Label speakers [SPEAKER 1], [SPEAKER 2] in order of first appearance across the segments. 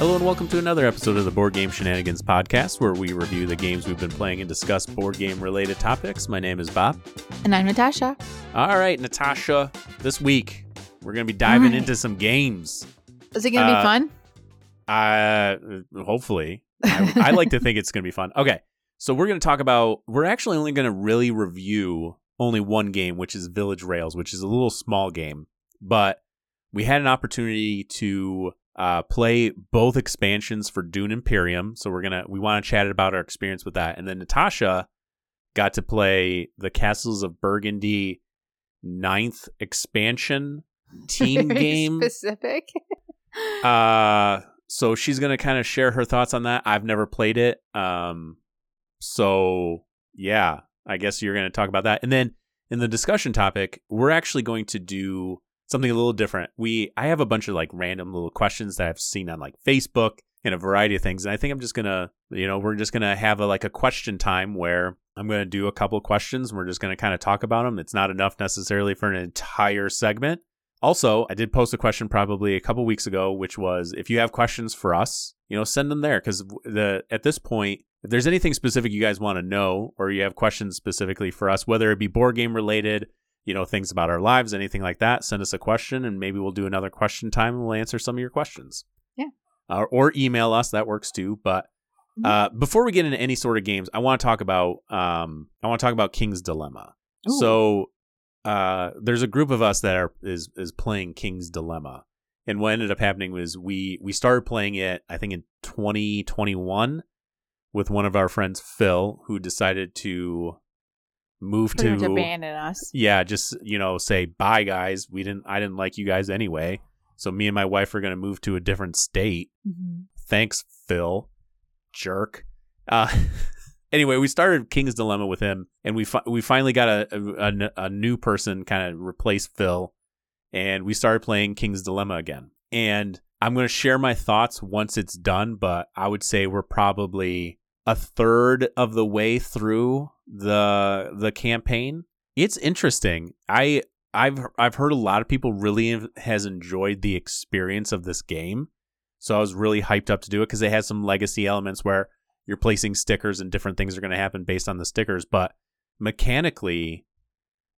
[SPEAKER 1] Hello and welcome to another episode of the Board Game Shenanigans podcast, where we review the games we've been playing and discuss board game related topics. My name is Bob.
[SPEAKER 2] And I'm Natasha.
[SPEAKER 1] All right, Natasha, this week we're going to be diving
[SPEAKER 2] right.
[SPEAKER 1] into some games.
[SPEAKER 2] Is it going to
[SPEAKER 1] Uh,
[SPEAKER 2] be fun?
[SPEAKER 1] Uh, hopefully. I, I like to think it's going to be fun. Okay, so we're going to talk about, we're actually only going to really review only one game, which is Village Rails, which is a little small game. But we had an opportunity to uh, play both expansions for Dune Imperium. So we're going to, we want to chat about our experience with that. And then Natasha got to play the Castles of Burgundy ninth expansion team
[SPEAKER 2] Very
[SPEAKER 1] game.
[SPEAKER 2] Specific.
[SPEAKER 1] Uh, so she's gonna kind of share her thoughts on that. I've never played it. Um, so yeah, I guess you're gonna talk about that, and then in the discussion topic, we're actually going to do something a little different. We I have a bunch of like random little questions that I've seen on like Facebook and a variety of things, and I think I'm just gonna, you know, we're just gonna have a like a question time where I'm gonna do a couple questions. And we're just gonna kind of talk about them. It's not enough necessarily for an entire segment. Also, I did post a question probably a couple weeks ago, which was if you have questions for us, you know, send them there because the at this point, if there's anything specific you guys want to know or you have questions specifically for us, whether it be board game related, you know, things about our lives, anything like that, send us a question and maybe we'll do another question time and we'll answer some of your questions.
[SPEAKER 2] Yeah.
[SPEAKER 1] Uh, or email us, that works too. But uh, before we get into any sort of games, I want to talk about um, I want to talk about King's Dilemma.
[SPEAKER 2] Ooh.
[SPEAKER 1] So uh, there's a group of us that are is is playing King's Dilemma, and what ended up happening was we we started playing it I think in 2021 with one of our friends Phil who decided to move
[SPEAKER 2] Pretty
[SPEAKER 1] to
[SPEAKER 2] abandon us.
[SPEAKER 1] yeah just you know say bye guys. We didn't I didn't like you guys anyway. So me and my wife are gonna move to a different state.
[SPEAKER 2] Mhm.
[SPEAKER 1] thanks phil. Jerk. Uh anyway we started king's dilemma with him and we fi- we finally got a a, a- a new person kind of replace phil and we started playing king's dilemma again. And i'm going to share my thoughts once it's done but i would say we're probably a third of the way through the the campaign it's interesting i i've i've heard a lot of people really has enjoyed the experience of this game so I was really hyped up to do it because it has some legacy elements where you're placing stickers and different things are going to happen based on the stickers. But mechanically,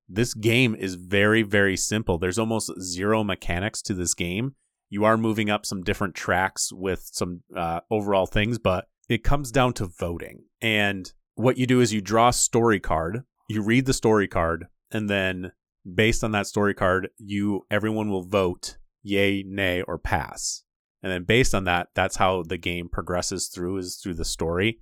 [SPEAKER 1] this game is very, very simple. There's almost zero mechanics to this game. You are moving up some different tracks with some uh, overall things, but it comes down to voting. And what you do is you draw a story card, you read the story card, and then based on that story card, you everyone will vote yay, nay, or pass. And then based on that that's how the game progresses through is through the story.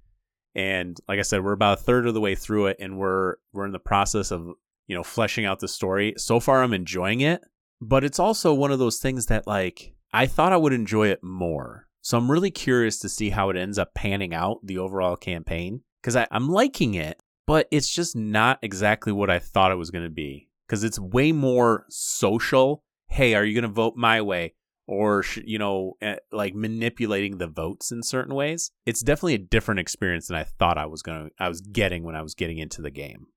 [SPEAKER 1] And like i said we're about a third of the way through it and we're we're in the process of you know fleshing out the story. So far i'm enjoying it but it's also one of those things that like i thought i would enjoy it more so i'm really curious to see how it ends up panning out the overall campaign because i'm liking it but it's just not exactly what i thought it was going to be because it's way more social hey are you going to vote my way? or sh- you know eh, like manipulating the votes in certain ways. It's definitely a different experience than i thought i was going to i was getting when i was getting into the game.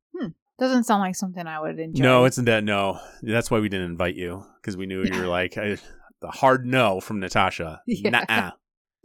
[SPEAKER 2] Doesn't sound like something I would enjoy.
[SPEAKER 1] no it's that no. That's why we didn't invite you because we knew you were like I, the hard no from natasha
[SPEAKER 2] Yeah.
[SPEAKER 1] Nuh-uh.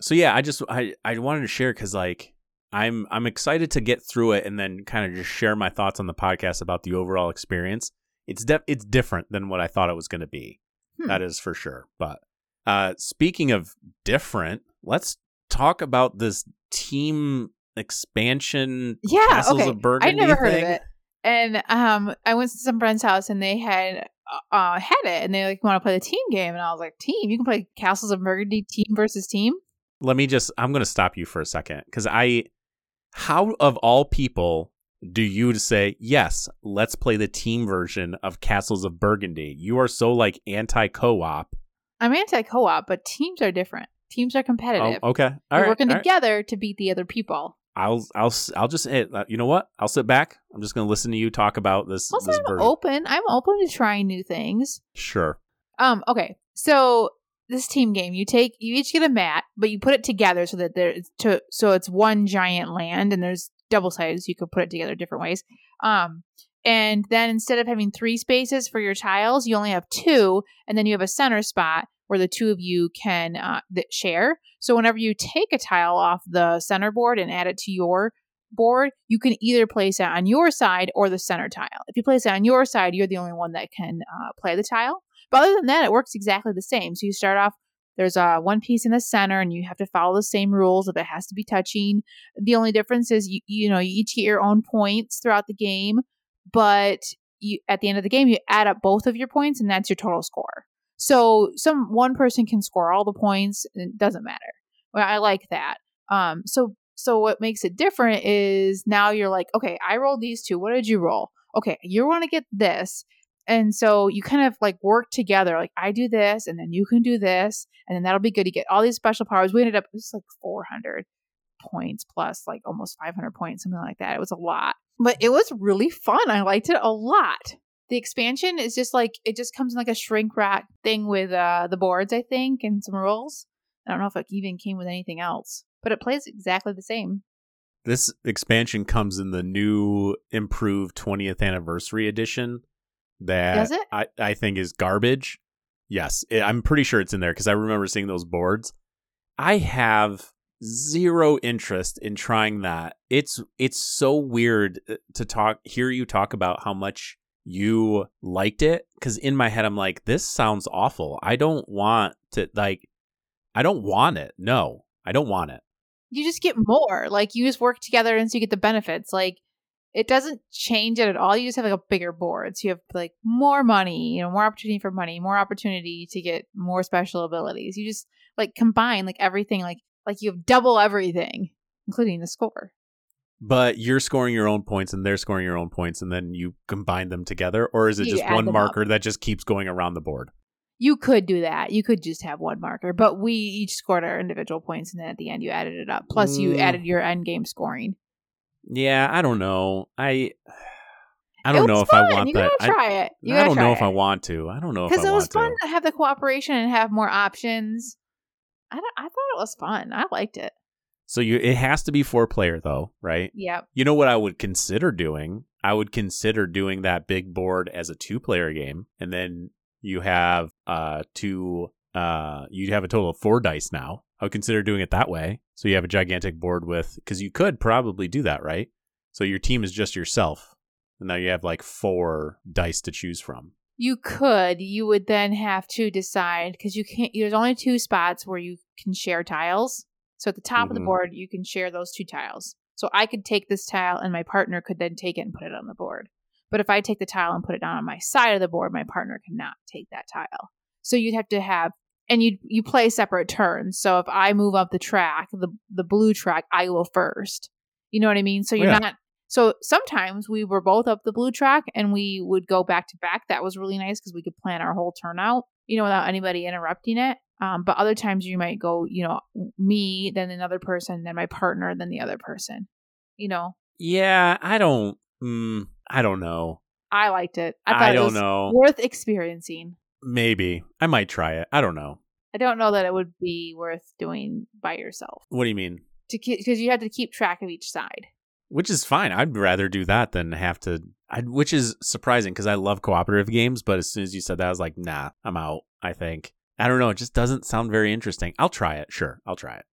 [SPEAKER 1] so yeah i just i i wanted to share because like i'm i'm excited to get through it and then kind of just share my thoughts on the podcast about the overall experience it's def- it's different than what i thought it was going to be
[SPEAKER 2] Hmm.
[SPEAKER 1] that is for sure but uh speaking of different let's talk about this team expansion
[SPEAKER 2] Yeah,
[SPEAKER 1] castles
[SPEAKER 2] okay. I never heard
[SPEAKER 1] thing.
[SPEAKER 2] of it. And um, I went to some friend's house and they had uh had it, and they like want to play the team game, and I was like, "Team, you can play Castles of Burgundy, team versus team."
[SPEAKER 1] let me just i'm going to stop you for a second because i how of all people do you say yes let's play the team version of castles of burgundy you are so like anti co-op
[SPEAKER 2] I'm anti co-op, but teams are different. Teams are
[SPEAKER 1] oh,
[SPEAKER 2] competitive.
[SPEAKER 1] okay all
[SPEAKER 2] We're
[SPEAKER 1] right,
[SPEAKER 2] working
[SPEAKER 1] all right.
[SPEAKER 2] together to beat the other people.
[SPEAKER 1] I'll i'll i'll just eh, uh, you know what i'll sit back i'm just going to listen to you talk about this
[SPEAKER 2] Also,
[SPEAKER 1] this
[SPEAKER 2] I'm
[SPEAKER 1] version
[SPEAKER 2] open. I'm open to trying new things.
[SPEAKER 1] sure
[SPEAKER 2] Um, okay. So this team game, you take you each get a mat, but you put it together so that there's to so it's one giant land and there's double sides. you could put it together different ways. Um, And then instead of having three spaces for your tiles, you only have two, and then you have a center spot where the two of you can uh, th- share. So whenever you take a tile off the center board and add it to your board, you can either place it on your side or the center tile. If you place it on your side, you're the only one that can uh, play the tile. But other than that, it works exactly the same. So you start off there's uh, one piece in the center, and you have to follow the same rules if it has to be touching. The only difference is you you know you each get your own points throughout the game, but you at the end of the game you add up both of your points, and that's your total score. So some one person can score all the points, it doesn't matter. I like that. Um, so so what makes it different is now you're like, okay, I rolled these two. What did you roll? Okay, you want to get this. And so you kind of like work together. Like I do this, and then you can do this, and then that'll be good to get all these special powers. We ended up was like 400 points plus like almost 500 points, something like that. It was a lot, but it was really fun. I liked it a lot. The expansion is just like it just comes in like a shrink wrap thing with uh the boards, I think, and some rules. I don't know if it even came with anything else, but it plays exactly the same.
[SPEAKER 1] This expansion comes in the new improved 20th anniversary edition that
[SPEAKER 2] Does it?
[SPEAKER 1] I, I think is garbage. Yes, it, I'm pretty sure it's in there because I remember seeing those boards. I have zero interest in trying that. It's it's so weird uh, to talk hear you talk about how much you liked it because in my head I'm like this sounds awful. I don't want to like I don't want it. No, I don't want it.
[SPEAKER 2] You just get more. Like you just work together and so you get the benefits. Like it doesn't change it at all. You just have like a bigger board. So you have like more money, you know, more opportunity for money, more opportunity to get more special abilities. You just like combine like everything, like like you have double everything, including the score.
[SPEAKER 1] But you're scoring your own points and they're scoring your own points and then you combine them together or is it
[SPEAKER 2] You
[SPEAKER 1] just one marker that just keeps going around the board?
[SPEAKER 2] You could do that. You could just have one marker, but we each scored our individual points, and then at the end you added it up. Plus, you
[SPEAKER 1] Mm.
[SPEAKER 2] added your end game scoring.
[SPEAKER 1] Yeah, I don't know. I I don't know if I want
[SPEAKER 2] you
[SPEAKER 1] that.
[SPEAKER 2] gotta try it. You
[SPEAKER 1] I, I don't know if. I want to. I don't know if I
[SPEAKER 2] because it was fun
[SPEAKER 1] to.
[SPEAKER 2] to have the cooperation and have more options. I I thought it was fun. I liked it.
[SPEAKER 1] So you it has to be four player though, right?
[SPEAKER 2] Yep.
[SPEAKER 1] You know what I would consider doing? I would consider doing that big board as a two player game and then you have uh two uh you have a total of four dice now. I would consider doing it that way. So you have a gigantic board with cuz you could probably do that, right? So your team is just yourself. And now you have like four dice to choose from.
[SPEAKER 2] You could. You would then have to decide because you can't. There's only two spots where you can share tiles. So at the top of the
[SPEAKER 1] Mhm.
[SPEAKER 2] board, you can share those two tiles. So I could take this tile, and my partner could then take it and put it on the board. But if I take the tile and put it down on my side of the board, my partner cannot take that tile. So you'd have to have, and you you play separate turns. So if I move up the track, the the blue track, I go first. You know what I mean? So you're
[SPEAKER 1] Yeah.
[SPEAKER 2] not. So sometimes we were both up the blue track and we would go back to back. That was really nice because we could plan our whole turnout, you know, without anybody interrupting it. Um, but other times you might go, you know, me, then another person, then my partner, then the other person. You know,
[SPEAKER 1] Yeah, I don't mm, I don't know.
[SPEAKER 2] I liked it. I
[SPEAKER 1] I,
[SPEAKER 2] thought it
[SPEAKER 1] don't
[SPEAKER 2] was
[SPEAKER 1] know.
[SPEAKER 2] worth experiencing.
[SPEAKER 1] Maybe. I might try it. I don't know.
[SPEAKER 2] I don't know that it would be worth doing by yourself
[SPEAKER 1] What do you mean?
[SPEAKER 2] to because you have to keep track of each side.
[SPEAKER 1] Which is fine. I'd rather do that than have to. i which is surprising because I love cooperative games, but as soon as you said that, I was like, nah, I'm out. I think. I don't know. It just doesn't sound very interesting. I'll try it. Sure, I'll try it.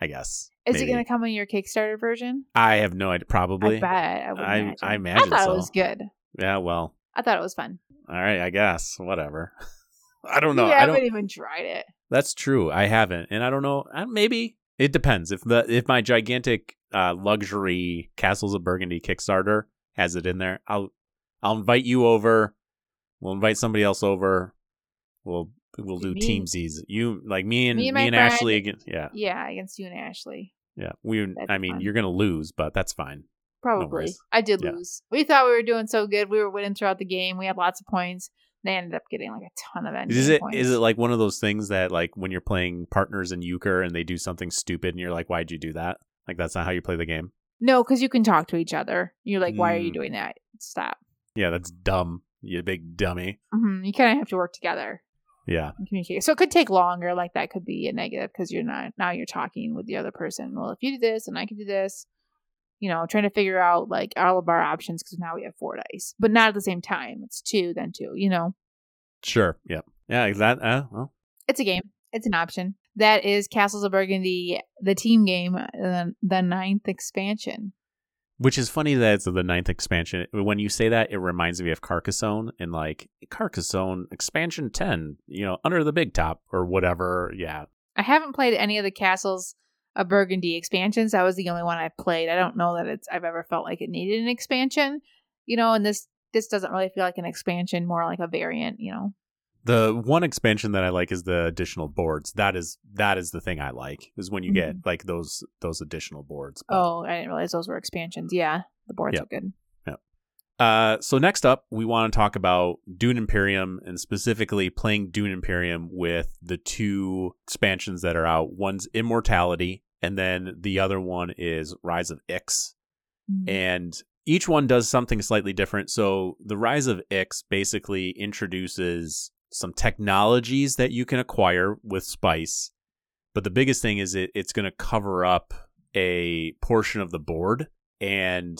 [SPEAKER 1] I guess.
[SPEAKER 2] Is
[SPEAKER 1] Maybe.
[SPEAKER 2] it going to come in your Kickstarter version?
[SPEAKER 1] I have no idea. Probably.
[SPEAKER 2] I bet. I, would
[SPEAKER 1] I-
[SPEAKER 2] imagine.
[SPEAKER 1] I imagine
[SPEAKER 2] I thought
[SPEAKER 1] so.
[SPEAKER 2] it was good.
[SPEAKER 1] Yeah. Well.
[SPEAKER 2] I thought it was fun.
[SPEAKER 1] All right. I guess. Whatever. I don't know.
[SPEAKER 2] You
[SPEAKER 1] I
[SPEAKER 2] haven't
[SPEAKER 1] don't.
[SPEAKER 2] even tried it.
[SPEAKER 1] That's true. I haven't, and I don't know. uh, Maybe it depends. If the if my gigantic uh, luxury Castles of Burgundy Kickstarter has it in there, I'll I'll invite you over. We'll invite somebody else over. We'll we'll do
[SPEAKER 2] Me.
[SPEAKER 1] teamsies. You like me and
[SPEAKER 2] Me
[SPEAKER 1] me
[SPEAKER 2] and
[SPEAKER 1] and,
[SPEAKER 2] my friend.
[SPEAKER 1] Ashley again. Yeah,
[SPEAKER 2] Yeah, against you and Ashley.
[SPEAKER 1] yeah. We. I mean,
[SPEAKER 2] fun.
[SPEAKER 1] you're gonna lose, but that's fine.
[SPEAKER 2] Probably.
[SPEAKER 1] worries.
[SPEAKER 2] I did
[SPEAKER 1] Yeah.
[SPEAKER 2] lose. We thought we were doing so good. We were winning throughout the game. We had lots of points. They ended up getting like a ton of end
[SPEAKER 1] Is it
[SPEAKER 2] points.
[SPEAKER 1] is it like one of those things that like when you're playing partners in euchre and they do something stupid and you're like, why'd you do that? Like that's not how you play the game.
[SPEAKER 2] No, because you can talk to each other. You're like, why are you
[SPEAKER 1] Mm.
[SPEAKER 2] doing that? Stop.
[SPEAKER 1] Yeah, that's dumb. You big dummy.
[SPEAKER 2] hmm You kind of have to work together
[SPEAKER 1] Yeah.
[SPEAKER 2] communicate. So it could take longer. Like that could be a negative because you're not now you're talking with the other person. Well, if you do this and I can do this, you know, trying to figure out like all of our options because now we have four dice, but not at the same time. It's two, then two, you know.
[SPEAKER 1] Sure. Yep. Yeah. That. Uh, well.
[SPEAKER 2] It's a game. It's an option. That is Castles of Burgundy, the team game, uh, the ninth expansion.
[SPEAKER 1] Which is funny that it's the ninth expansion. When you say that, it reminds me of Carcassonne and like Carcassonne expansion 10, you know, under the big top or whatever. Yeah.
[SPEAKER 2] I haven't played any of the Castles of Burgundy expansions. That was the only one I've played. I don't know that it's I've ever felt like it needed an expansion, you know, and this this doesn't really feel like an expansion, more like a variant, you know.
[SPEAKER 1] The one expansion that I like is the additional boards. That is that is the thing I like is when you mm-hmm. get like those those additional boards.
[SPEAKER 2] But, oh, I didn't realize those were expansions. Yeah, the boards yep. are good.
[SPEAKER 1] Yeah. Uh, so next up, we want to talk about Dune Imperium and specifically playing Dune Imperium with the two expansions that are out. One's Immortality, and then the other one is Rise of Ix. Mm-hmm. And each one does something slightly different. So the Rise of Ix basically introduces some technologies that you can acquire with Spice. But the biggest thing is it, it's going to cover up a portion of the board and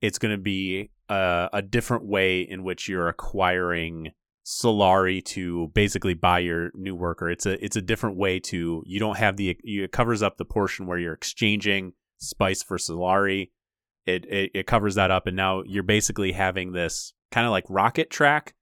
[SPEAKER 1] it's going to be a, a, different way in which you're acquiring Solari to basically buy your new worker. It's a it's a different way to you don't have the it covers up the portion where you're exchanging spice for Solari. It, it it covers that up and now you're basically having this kind of like rocket track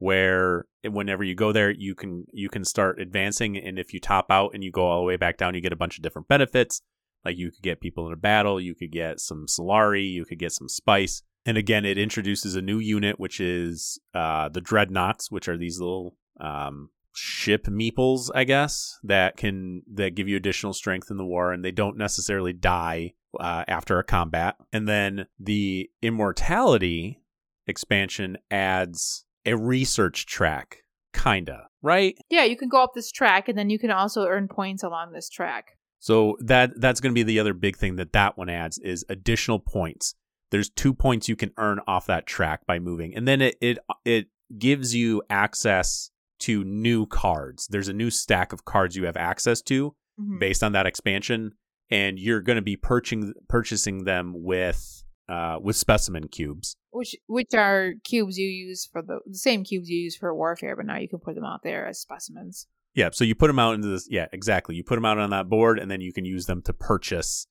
[SPEAKER 1] where whenever you go there you can you can start advancing and if you top out and you go all the way back down you get a bunch of different benefits. Like you could get people in a battle you could get some solari you could get some spice. And again it introduces a new unit which is uh, the dreadnoughts which are these little um, ship meeples i guess that can that give you additional strength in the war and they don't necessarily die uh, after a combat. And then the immortality expansion adds a research track, kinda, right?
[SPEAKER 2] Yeah, you can go up this track, and then you can also earn points along this track.
[SPEAKER 1] So that that's going to be the other big thing that that one adds is additional points. There's two points you can earn off that track by moving, and then it it it gives you access to new cards. There's a new stack of cards you have access to mm-hmm. based on that expansion, and you're going to be purchasing purchasing them with uh, with specimen cubes.
[SPEAKER 2] Which which are cubes you use for the, the same cubes you use for warfare, but now you can put them out there as specimens.
[SPEAKER 1] Yeah, so you put them out into this. Yeah, exactly. You put them out on that board, and then you can use them to purchase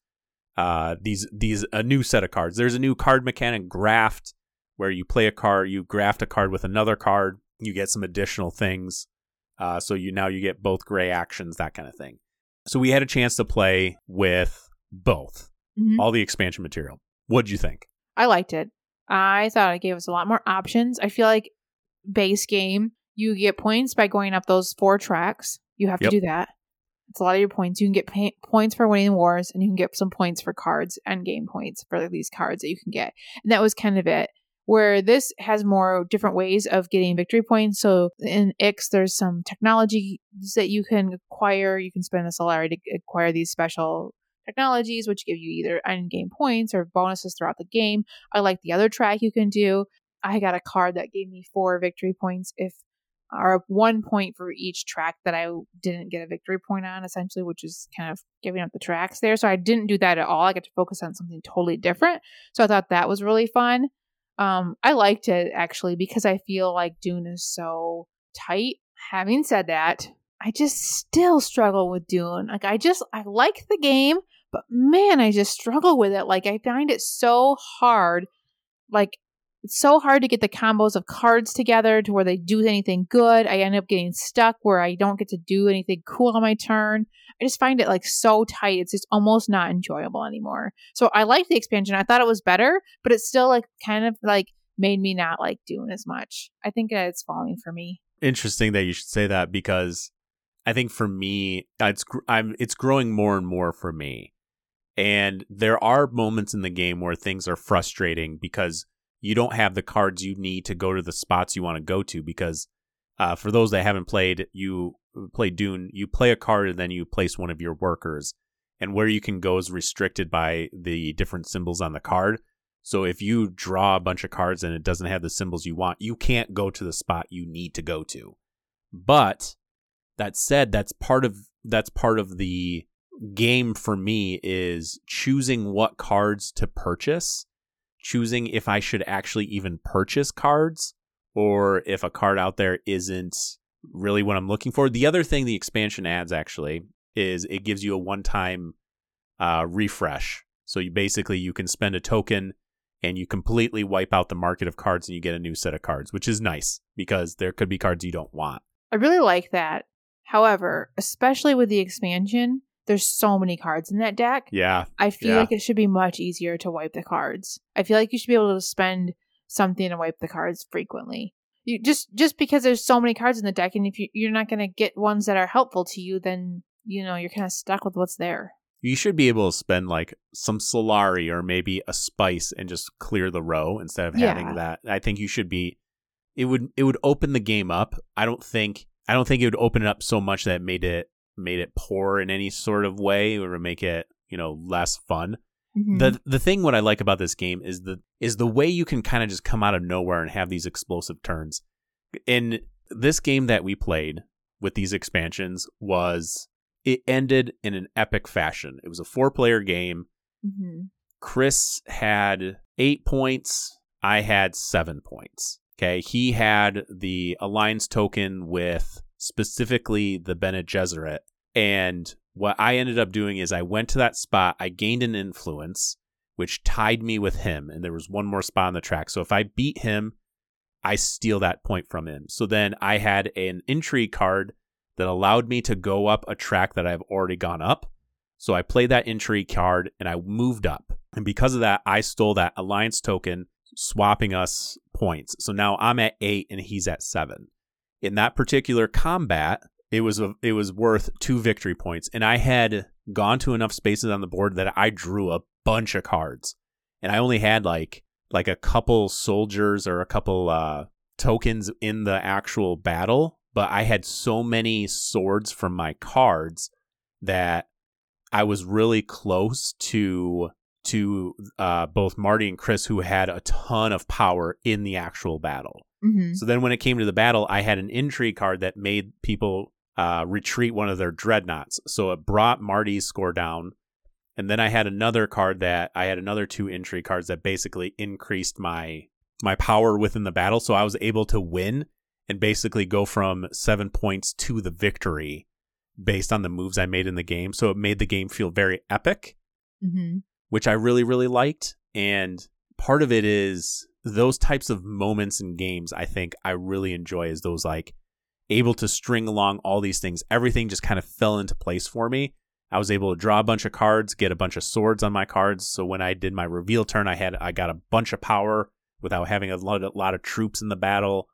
[SPEAKER 1] uh, these these a new set of cards. There's a new card mechanic, graft, where you play a card, you graft a card with another card, you get some additional things. Uh, so you now you get both gray actions, that kind of thing. So we had a chance to play with both, mm-hmm. all the expansion material. What'd you think?
[SPEAKER 2] I liked it. I thought it gave us a lot more options. I feel like base game, you get points by going up those four tracks. You have yep. to do that. It's a lot of your points. You can get pay- points for winning wars, and you can get some points for cards and game points for these cards that you can get. And that was kind of it. Where this has more different ways of getting victory points. So in Ix, there's some technology that you can acquire. You can spend a Solari to acquire these special technologies, which give you either end game points or bonuses throughout the game. I like the other track you can do. I got a card that gave me four victory points if or one point for each track that I didn't get a victory point on, essentially, which is kind of giving up the tracks there. So I didn't do that at all. I got to focus on something totally different. So I thought that was really fun. Um, I liked it actually because I feel like Dune is so tight. Having said that, I just still struggle with Dune. Like I just I like the game, but man, I just struggle with it. Like, I find it so hard. Like, it's so hard to get the combos of cards together to where they do anything good. I end up getting stuck where I don't get to do anything cool on my turn. I just find it like so tight. It's just almost not enjoyable anymore. So I like the expansion. I thought it was better, but it's still like kind of like made me not like doing as much. I think it's falling for me.
[SPEAKER 1] Interesting that you should say that because I think for me, it's I'm it's growing more and more for me. And there are moments in the game where things are frustrating because you don't have the cards you need to go to the spots you want to go to. Because uh, for those that haven't played, you play Dune, you play a card and then you place one of your workers. And where you can go is restricted by the different symbols on the card. So if you draw a bunch of cards and it doesn't have the symbols you want, you can't go to the spot you need to go to. But that said, that's part of that's part of the game for me is choosing what cards to purchase, choosing if I should actually even purchase cards or if a card out there isn't really what I'm looking for. The other thing the expansion adds actually is it gives you a one-time uh, refresh. So you basically you can spend a token and you completely wipe out the market of cards and you get a new set of cards, which is nice because there could be cards you don't want.
[SPEAKER 2] I really like that. However, especially with the expansion, there's so many cards in that deck.
[SPEAKER 1] Yeah.
[SPEAKER 2] I feel
[SPEAKER 1] Yeah.
[SPEAKER 2] like it should be much easier to wipe the cards. I feel like you should be able to spend something to wipe the cards frequently. You just just because there's so many cards in the deck, and if you, you're not going to get ones that are helpful to you, then you know you're kind of stuck with what's there.
[SPEAKER 1] You should be able to spend like some Solari or maybe a spice and just clear the row instead of
[SPEAKER 2] Yeah.
[SPEAKER 1] having that. I think you should be it would it would open the game up. I don't think I don't think it would open it up so much that it made it made it poor in any sort of way or make it, you know, less fun.
[SPEAKER 2] Mhm.
[SPEAKER 1] The the thing what I like about this game is the is the way you can kind of just come out of nowhere and have these explosive turns. In this game that we played with these expansions was it ended in an epic fashion. It was a four player game.
[SPEAKER 2] Mhm.
[SPEAKER 1] Chris had eight points. I had seven points. Okay. He had the alliance token with specifically the Bene Gesserit. And what I ended up doing is I went to that spot, I gained an influence, which tied me with him. And there was one more spot on the track. So if I beat him, I steal that point from him. So then I had an entry card that allowed me to go up a track that I've already gone up. So I played that entry card and I moved up. And because of that, I stole that alliance token, swapping us points. So now I'm at eight and he's at seven. In that particular combat, it was a, it was worth two victory points, and I had gone to enough spaces on the board that I drew a bunch of cards, and I only had like like a couple soldiers or a couple uh, tokens in the actual battle, but I had so many swords from my cards that I was really close to to uh, both Marty and Chris, who had a ton of power in the actual battle.
[SPEAKER 2] Mhm.
[SPEAKER 1] So then when it came to the battle, I had an intrigue card that made people uh, retreat one of their dreadnoughts. So it brought Marty's score down. And then I had another card that I had another two entry cards that basically increased my my power within the battle. So I was able to win and basically go from seven points to the victory based on the moves I made in the game. So it made the game feel very epic
[SPEAKER 2] Mhm.
[SPEAKER 1] which I really, really liked. And part of it is those types of moments in games, I think I really enjoy is those like able to string along all these things. Everything just kind of fell into place for me. I was able to draw a bunch of cards, get a bunch of swords on my cards. So when I did my reveal turn, I had I got a bunch of power without having a lot, a lot of troops in the battle.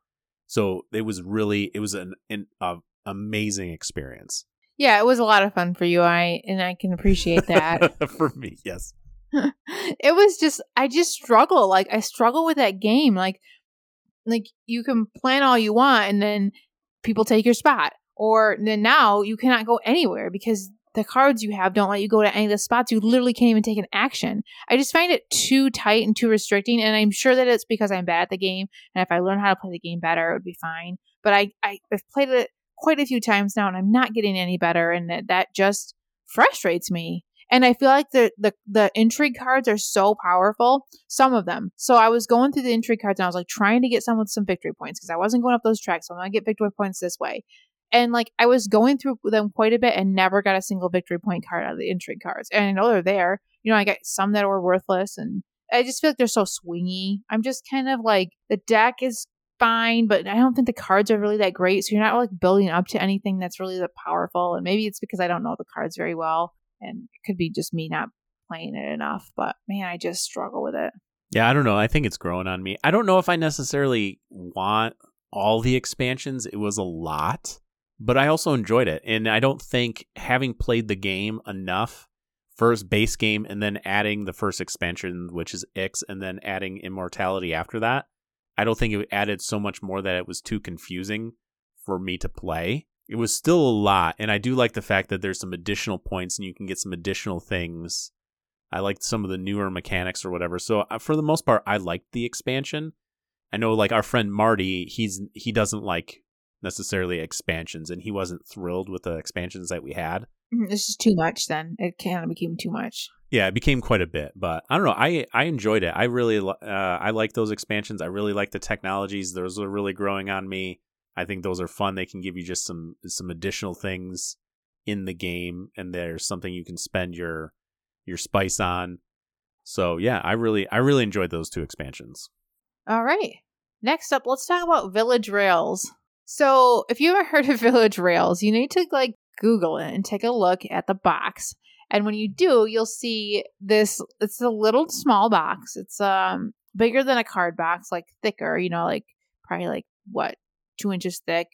[SPEAKER 1] So it was really it was an, an a amazing experience
[SPEAKER 2] Yeah, it was a lot of fun for you. I and I can appreciate that.
[SPEAKER 1] for me. Yes.
[SPEAKER 2] it was just I just struggle. Like I struggle with that game. Like like you can plan all you want and then people take your spot. Or then now you cannot go anywhere because the cards you have don't let you go to any of the spots. You literally can't even take an action. I just find it too tight and too restricting. And I'm sure that it's because I'm bad at the game. And if I learn how to play the game better, it would be fine. But I, I I've played it quite a few times now and I'm not getting any better. And that, that just frustrates me. And I feel like the, the the intrigue cards are so powerful. Some of them. So I was going through the intrigue cards and I was like trying to get some with some victory points because I wasn't going up those tracks. So I'm gonna get victory points this way. And like I was going through them quite a bit and never got a single victory point card out of the intrigue cards. And I know they're there. You know, I got some that were worthless and I just feel like they're so swingy. I'm just kind of like the deck is fine, but I don't think the cards are really that great. So you're not like building up to anything that's really that powerful. And maybe it's because I don't know the cards very well. And it could be just me not playing it enough. But man, I just struggle with it.
[SPEAKER 1] Yeah, I don't know. I think it's growing on me. I don't know if I necessarily want all the expansions. It was a lot, but I also enjoyed it. And I don't think having played the game enough, first base game and then adding the first expansion, which is Ix, and then adding Immortality after that, I don't think it added so much more that it was too confusing for me to play. It was still a lot, and I do like the fact that there's some additional points and you can get some additional things. I liked some of the newer mechanics or whatever. So uh, for the most part, I liked the expansion. I know, like our friend Marty, he's he doesn't like necessarily expansions, and he wasn't thrilled with the expansions that we had.
[SPEAKER 2] Mm, This is too much. Then it kind of became too much.
[SPEAKER 1] Yeah, it became quite a bit, but I don't know. I I enjoyed it. I really uh, I like those expansions. I really like the technologies. Those are really growing on me. I think those are fun. They can give you just some some additional things in the game, and there's something you can spend your your spice on. So yeah, I really I really enjoyed those two expansions.
[SPEAKER 2] All right. Next up, let's talk about Village Rails. So, if you've ever heard of Village Rails, you need to like Google it and take a look at the box. And when you do, you'll see this it's a little small box. It's um bigger than a card box, like thicker, you know, like probably like what, two inches thick,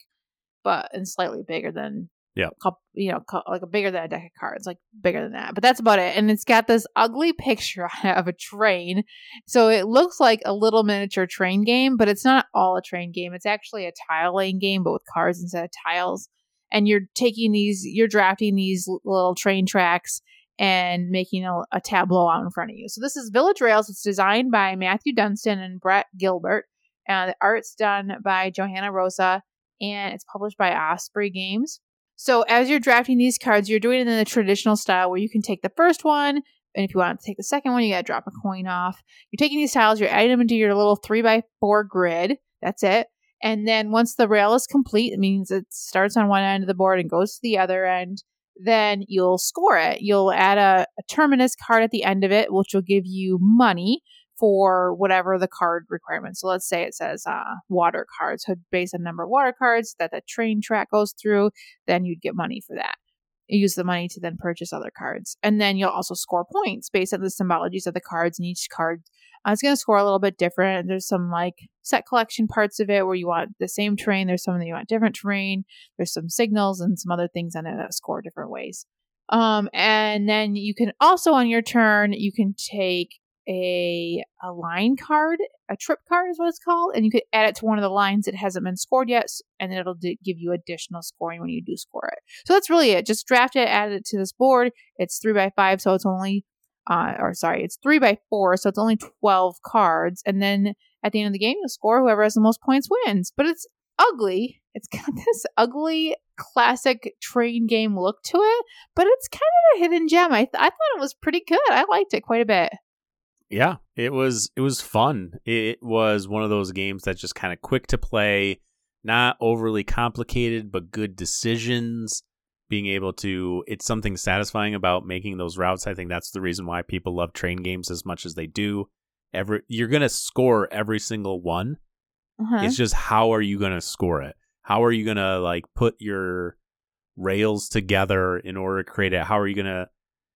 [SPEAKER 2] but and slightly bigger than
[SPEAKER 1] Yeah.
[SPEAKER 2] coup- you know, like a bigger than a deck of cards, like bigger than that. But that's about it. And it's got this ugly picture of a train so it looks like a little miniature train game, but it's not all a train game. It's actually a tile laying game, but with cards instead of tiles. And you're taking these, you're drafting these little train tracks and making a, a tableau out in front of you. So this is Village Rails. It's designed by Matthew Dunstan and Brett Gilbert. And the art's done by Johanna Rosa, and it's published by Osprey Games. So as you're drafting these cards, you're doing it in the traditional style where you can take the first one, and if you want to take the second one, you got to drop a coin off. You're taking these tiles, you're adding them into your little three by four grid. That's it. And then once the rail is complete, it means it starts on one end of the board and goes to the other end. Then you'll score it. You'll add a, a terminus card at the end of it, which will give you money for whatever the card requirement. So let's say it says uh, water cards. So based on number of water cards that the train track goes through, then you'd get money for that You use the money to then purchase other cards. And then you'll also score points based on the symbologies of the cards, and each card uh, is going to score a little bit different. There's some like set collection parts of it where you want the same terrain, there's some that you want different terrain, there's some signals and some other things on it that score different ways. Um, and then you can also on your turn, you can take a a line card, a trip card is what it's called, and you could add it to one of the lines that hasn't been scored yet, and it'll d- give you additional scoring when you do score it. So that's really it. Just draft it, add it to this board. It's three by five, so it's only, uh, or sorry, it's three by four, so it's only twelve cards. And then at the end of the game, you'll score. Whoever has the most points wins. But it's ugly. It's got this ugly classic train game look to it, but it's kind of a hidden gem. I th- I thought it was pretty good. I liked it quite a bit.
[SPEAKER 1] Yeah, it was it was fun. It was one of those games that's just kind of quick to play, not overly complicated, but good decisions. Being able to, it's something satisfying about making those routes. I think that's the reason why people love train games as much as they do. Every you're gonna score every single one.
[SPEAKER 2] Uh-huh.
[SPEAKER 1] It's just how are you gonna score it? How are you gonna like put your rails together in order to create it? How are you gonna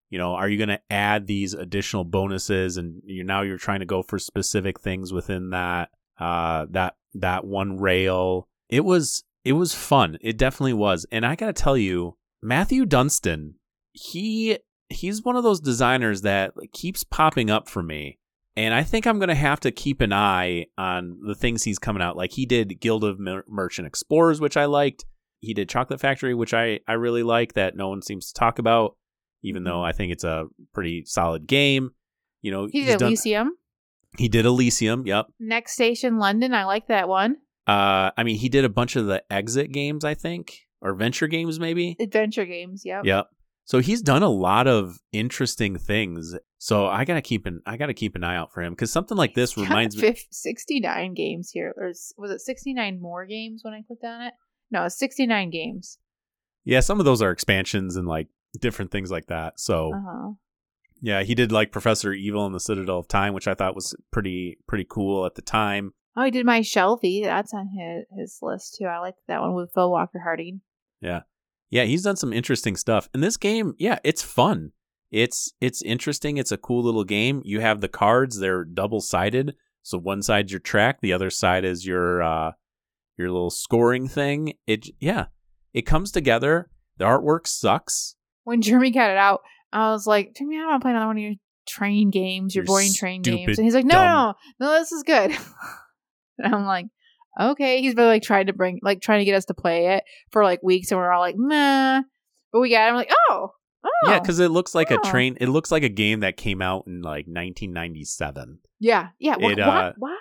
[SPEAKER 1] you know are you going to add these additional bonuses? And you now you're trying to go for specific things within that uh that that one rail. It was it was fun. It definitely was. And i got to tell you matthew dunstan he he's one of those designers that keeps popping up for me. And i think i'm going to have to keep an eye on the things he's coming out. Like he did guild of Mer- merchant explorers which i liked. He did chocolate factory which i i really like that no one seems to talk about even though I think it's a pretty solid game. You know,
[SPEAKER 2] he
[SPEAKER 1] he's
[SPEAKER 2] did
[SPEAKER 1] done-
[SPEAKER 2] Elysium.
[SPEAKER 1] he did Elysium. Yep.
[SPEAKER 2] Next Station London. I like that one.
[SPEAKER 1] Uh, I mean, he did a bunch of the exit games, I think, or venture games, maybe.
[SPEAKER 2] Adventure games. Yep.
[SPEAKER 1] Yep. So he's done a lot of interesting things. So I gotta keep an I gotta keep an eye out for him because something like this reminds me.
[SPEAKER 2] 69 games here. Or was it 69 more games when I clicked on it? No, it's 69 games.
[SPEAKER 1] Yeah, some of those are expansions and like different things like that. So
[SPEAKER 2] Uh-huh.
[SPEAKER 1] yeah, he did like Professor Evil in the Citadel of Time, which I thought was pretty pretty cool at the time.
[SPEAKER 2] Oh, he did my Shelfie. That's on his, his list too. I like that one with Phil Walker Harding.
[SPEAKER 1] Yeah. Yeah, he's done some interesting stuff. And this game, yeah, it's fun. It's it's interesting. It's a cool little game. You have the cards, they're double-sided. So one side's your track, the other side is your uh your little scoring thing. It yeah, it comes together. The artwork sucks.
[SPEAKER 2] When Jeremy got it out, I was like, Jeremy, I don't want to play another one of your train games, your
[SPEAKER 1] Your
[SPEAKER 2] boring train games. And he's like, no,
[SPEAKER 1] dumb-
[SPEAKER 2] no, no, this is good. and I'm like, okay. He's been like trying to bring, like trying to get us to play it for like weeks. And we're all like, nah. But we got it. I'm like, oh, oh.
[SPEAKER 1] Yeah, cuz it looks like a
[SPEAKER 2] Oh.
[SPEAKER 1] train it looks like a game that came out in like 1997.
[SPEAKER 2] yeah, yeah. Wh-
[SPEAKER 1] it,
[SPEAKER 2] why?
[SPEAKER 1] uh,
[SPEAKER 2] why?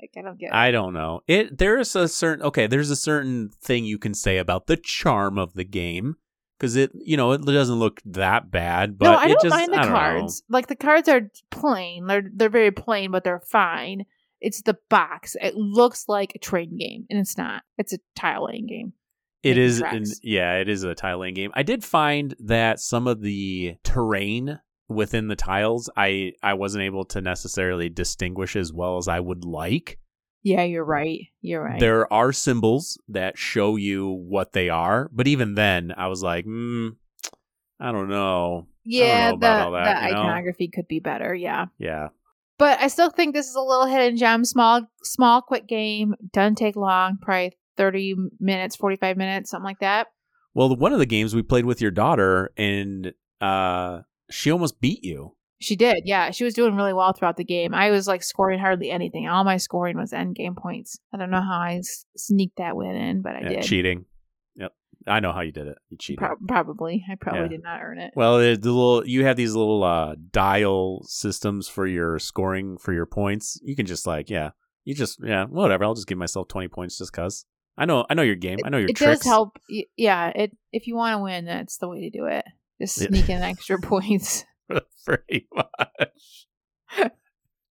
[SPEAKER 2] Like, I don't get it.
[SPEAKER 1] I don't know. It there's a certain okay, there's a certain thing you can say about the charm of the game. Because it you know it doesn't look that bad. But
[SPEAKER 2] no, I
[SPEAKER 1] it
[SPEAKER 2] don't
[SPEAKER 1] just,
[SPEAKER 2] mind the
[SPEAKER 1] don't know.
[SPEAKER 2] cards. Like the cards are plain. They're they're very plain, but they're fine. It's the box. It looks like a trading game, and it's not. It's a tile laying game.
[SPEAKER 1] It is, an, yeah, it is a tile laying game. I did find that some of the terrain within the tiles, I I wasn't able to necessarily distinguish as well as I would like.
[SPEAKER 2] Yeah, you're right. You're right.
[SPEAKER 1] There are symbols that show you what they are, but even then, I was like, mm, I don't know.
[SPEAKER 2] yeah,
[SPEAKER 1] know
[SPEAKER 2] the
[SPEAKER 1] that,
[SPEAKER 2] the
[SPEAKER 1] you know?
[SPEAKER 2] iconography could be better. Yeah,
[SPEAKER 1] Yeah,
[SPEAKER 2] but I still think this is a little hidden gem. Small, small, quick game. Doesn't take long. Probably thirty minutes, forty five minutes, something like that.
[SPEAKER 1] Well, one of the games we played with your daughter, and uh, she almost beat you.
[SPEAKER 2] She did. Yeah, she was doing really well throughout the game. I was like scoring hardly anything. All my scoring was end game points. I don't know how I s- sneaked that win in, but I
[SPEAKER 1] Yeah,
[SPEAKER 2] did.
[SPEAKER 1] cheating. Yep, I know how you did it. You cheated.
[SPEAKER 2] Pro- probably. I probably
[SPEAKER 1] Yeah.
[SPEAKER 2] did not earn it.
[SPEAKER 1] Well, the little you have these little uh, dial systems for your scoring for your points. You can just like, yeah, you just yeah, whatever. I'll just give myself twenty points just cause. I know, I know your game. I know your
[SPEAKER 2] it
[SPEAKER 1] tricks.
[SPEAKER 2] does help. Yeah, it if you want to win, that's the way to do it. Just
[SPEAKER 1] Yeah.
[SPEAKER 2] sneak in extra points.
[SPEAKER 1] Pretty much.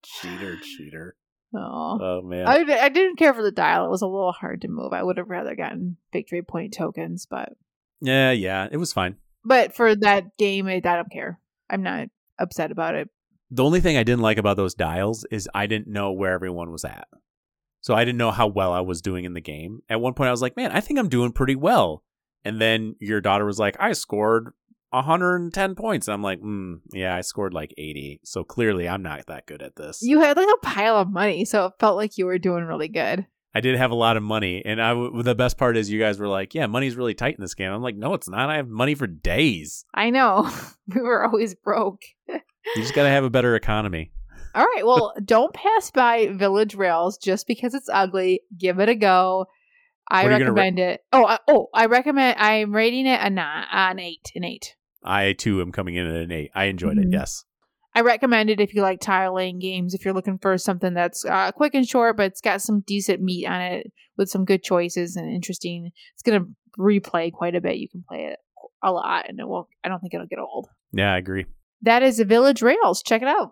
[SPEAKER 1] cheater, cheater.
[SPEAKER 2] Oh.
[SPEAKER 1] Oh man.
[SPEAKER 2] I, I didn't care for the dial. It was a little hard to move. I would have rather gotten victory point tokens, but
[SPEAKER 1] yeah, yeah, it was fine.
[SPEAKER 2] but for that game, I, I don't care. I'm not upset about it.
[SPEAKER 1] The only thing I didn't like about those dials is I didn't know where everyone was at. So I didn't know how well I was doing in the game. At one point I was like, "Man, I think I'm doing pretty well." And then your daughter was like, "I scored 110 points." I'm like, mm, "Yeah, I scored like 80." So clearly I'm not that good at this.
[SPEAKER 2] You had like a pile of money, so it felt like you were doing really good.
[SPEAKER 1] I did have a lot of money, and I w- the best part is you guys were like, "Yeah, money's really tight in this game." I'm like, "No, it's not. I have money for days.
[SPEAKER 2] I know. we were always broke.
[SPEAKER 1] You just got to have a better economy."
[SPEAKER 2] All right. Well, don't pass by Village Rails just because it's ugly. Give it a go. I
[SPEAKER 1] What are you gonna ra-
[SPEAKER 2] recommend it. Oh, I, oh, I recommend. I'm rating it a nine, an eight, an eight.
[SPEAKER 1] I too am coming in at an 8. I enjoyed it.
[SPEAKER 2] Mhm.
[SPEAKER 1] Yes.
[SPEAKER 2] I recommend it if you like tile laying games. If you're looking for something that's uh, quick and short, but it's got some decent meat on it with some good choices and interesting. It's gonna replay quite a bit. You can play it a lot, and it won't. I don't think it'll get old.
[SPEAKER 1] Yeah, I agree.
[SPEAKER 2] That is a Village Rails. Check it out.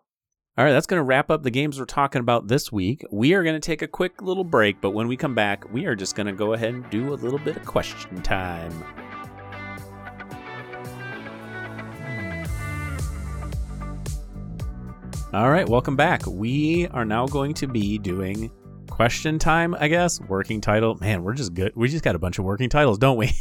[SPEAKER 1] All right, that's going to wrap up the games we're talking about this week. We are going to take a quick little break, but when we come back, we are just going to go ahead and do a little bit of question time. All right, welcome back. We are now going to be doing question time, I guess. Working title. Man, we're just good. We just got a bunch of working titles, don't we?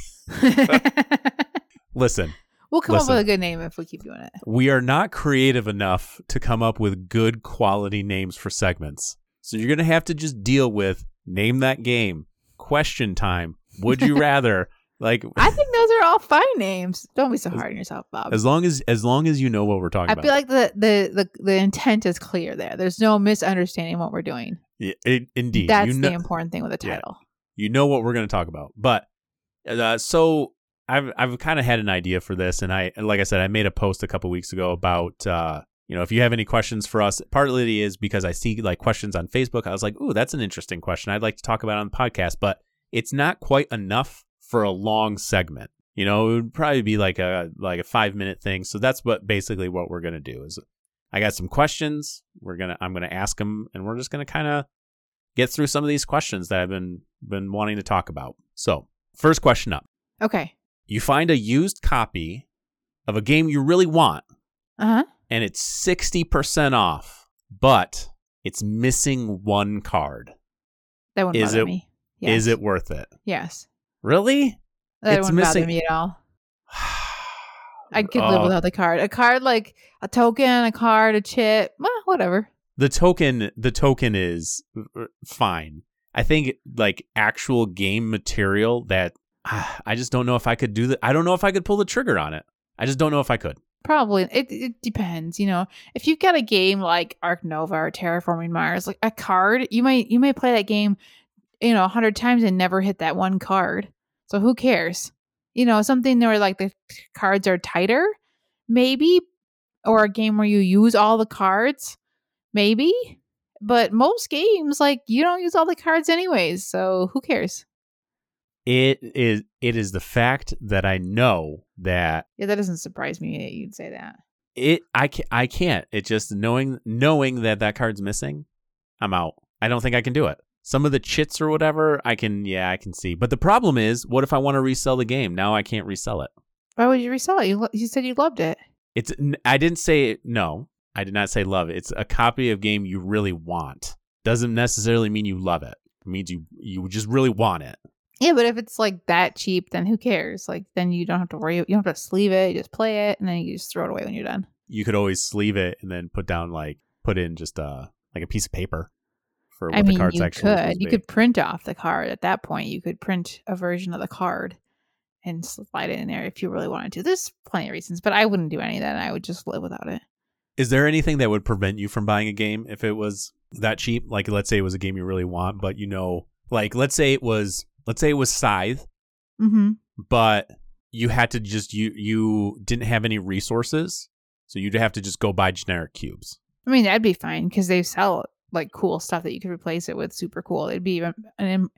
[SPEAKER 1] Listen,
[SPEAKER 2] we'll come
[SPEAKER 1] Listen.
[SPEAKER 2] up with a good name if we keep doing it.
[SPEAKER 1] we are not creative enough to come up with good quality names for segments. So you're going to have to just deal with name that game, question time, would you rather, like
[SPEAKER 2] I think those are all fine names. Don't be so hard on yourself, Bob.
[SPEAKER 1] as long as as long as you know what we're talking
[SPEAKER 2] I
[SPEAKER 1] about.
[SPEAKER 2] I feel like the, the the the intent is clear there. There's no misunderstanding what we're doing.
[SPEAKER 1] Yeah, it- indeed.
[SPEAKER 2] That's
[SPEAKER 1] you know,
[SPEAKER 2] the important thing with a
[SPEAKER 1] Yeah.
[SPEAKER 2] title.
[SPEAKER 1] you know what we're going to talk about. But uh, so I've I've kind of had an idea for this, and I like I said, I made a post a couple weeks ago about uh, you know if you have any questions for us. Partly is because I see like questions on Facebook. I was like, ooh, that's an interesting question. I'd like to talk about on the podcast, but it's not quite enough for a long segment. You know, it would probably be like a like a five minute thing. So that's what basically what we're gonna do is I got some questions. We're gonna I'm gonna ask them, and we're just gonna kind of get through some of these questions that I've been been wanting to talk about. So, first question up.
[SPEAKER 2] Okay.
[SPEAKER 1] You find a used copy of a game you really want
[SPEAKER 2] Uh huh.
[SPEAKER 1] and it's 60% off, but it's missing one card.
[SPEAKER 2] That wouldn't
[SPEAKER 1] Is
[SPEAKER 2] bother
[SPEAKER 1] it-
[SPEAKER 2] me. Yes.
[SPEAKER 1] Is it worth it?
[SPEAKER 2] Yes.
[SPEAKER 1] Really?
[SPEAKER 2] That
[SPEAKER 1] It's
[SPEAKER 2] wouldn't
[SPEAKER 1] missing-
[SPEAKER 2] bother me at all. I could live
[SPEAKER 1] Oh,
[SPEAKER 2] without the card. A card like a token, a card, a chip, well, whatever.
[SPEAKER 1] the token the token is uh, fine. I think like actual game material that ah, I just don't know if I could do that. I don't know if I could pull the trigger on it. I just don't know if I could.
[SPEAKER 2] Probably. It it depends, you know. If you've got a game like Ark Nova or Terraforming Mars, like a card, you might you may play that game, you know, a hundred times and never hit that one card. So who cares? You know, something where like the cards are tighter, maybe, or a game where you use all the cards, maybe. But most games, like you don't use all the cards anyways, so who cares?
[SPEAKER 1] It is it is the fact that I know that
[SPEAKER 2] Yeah, that doesn't surprise me that you'd say that.
[SPEAKER 1] it I can I can't. It just knowing knowing that that card's missing, I'm out. I don't think I can do it. Some of the chits or whatever, I can yeah, I can see. But the problem is, what if I want to resell the game? Now I can't resell it.
[SPEAKER 2] Why would you resell it? You, lo- you said you loved it.
[SPEAKER 1] It's I didn't say no. I did not say love it. It's a copy of game you really want. Doesn't necessarily mean you love it. It means you you just really want it.
[SPEAKER 2] Yeah, but if it's like that cheap, then who cares? Like, then you don't have to worry. You don't have to sleeve it. You just play it, and then you just throw it away when you're done.
[SPEAKER 1] You could always sleeve it and then put down like put in just uh like a piece of paper for what
[SPEAKER 2] I
[SPEAKER 1] the
[SPEAKER 2] mean,
[SPEAKER 1] card's
[SPEAKER 2] you
[SPEAKER 1] actually supposed
[SPEAKER 2] could.
[SPEAKER 1] to
[SPEAKER 2] You could print off the card at that point. You could print a version of the card and slide it in there if you really wanted to. There's plenty of reasons, but I wouldn't do any of that. I would just live without it.
[SPEAKER 1] Is there anything that would prevent you from buying a game if it was that cheap? Like let's say it was a game you really want, but you know, like let's say it was let's say it was Scythe,
[SPEAKER 2] Mm-hmm.
[SPEAKER 1] but you had to just you you didn't have any resources, so you'd have to just go buy generic cubes.
[SPEAKER 2] I mean, that'd be fine because they sell like cool stuff that you could replace it with. Super cool. It'd be even an, im-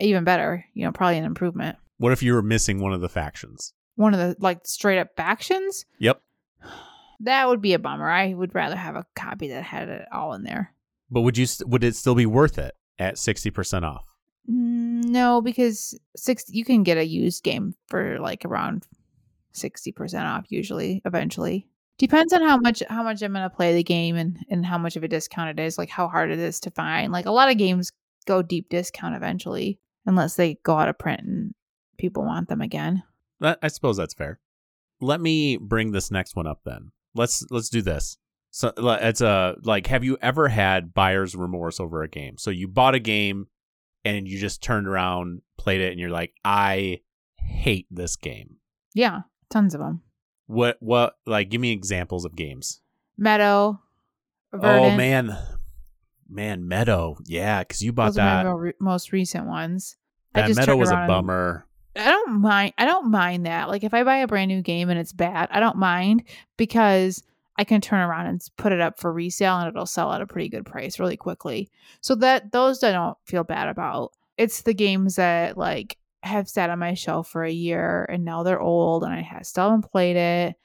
[SPEAKER 2] even better. You know, probably an improvement.
[SPEAKER 1] What if you were missing one of the factions?
[SPEAKER 2] One of the like straight up factions.
[SPEAKER 1] Yep.
[SPEAKER 2] That would be a bummer. I would rather have a copy that had it all in there.
[SPEAKER 1] But would you st- would it still be worth it at sixty percent off?
[SPEAKER 2] Mm, No, because six you can get a used game for like around sixty percent off usually. Eventually, depends on how much how much I'm gonna play the game and and how much of a discount it is. Like how hard it is to find. Like a lot of games go deep discount eventually, unless they go out of print and people want them again.
[SPEAKER 1] That, I suppose that's fair. Let me bring this next one up then. Let's let's do this. So it's a like have you ever had buyer's remorse over a game? So you bought a game and you just turned around, played it and you're like, "I hate this game."
[SPEAKER 2] Yeah, tons of them.
[SPEAKER 1] What what like give me examples of games.
[SPEAKER 2] Meadow.
[SPEAKER 1] Oh man. Man, Meadow. Yeah, cuz you bought
[SPEAKER 2] Those
[SPEAKER 1] that.
[SPEAKER 2] re- most recent ones. I
[SPEAKER 1] That
[SPEAKER 2] just
[SPEAKER 1] Meadow was a
[SPEAKER 2] and-
[SPEAKER 1] bummer.
[SPEAKER 2] I don't mind. I don't mind that. Like if I buy a brand new game and it's bad, I don't mind because I can turn around and put it up for resale and it'll sell at a pretty good price really quickly. So that those I don't feel bad about. It's the games that like have sat on my shelf for a year and now they're old and I still haven't played it.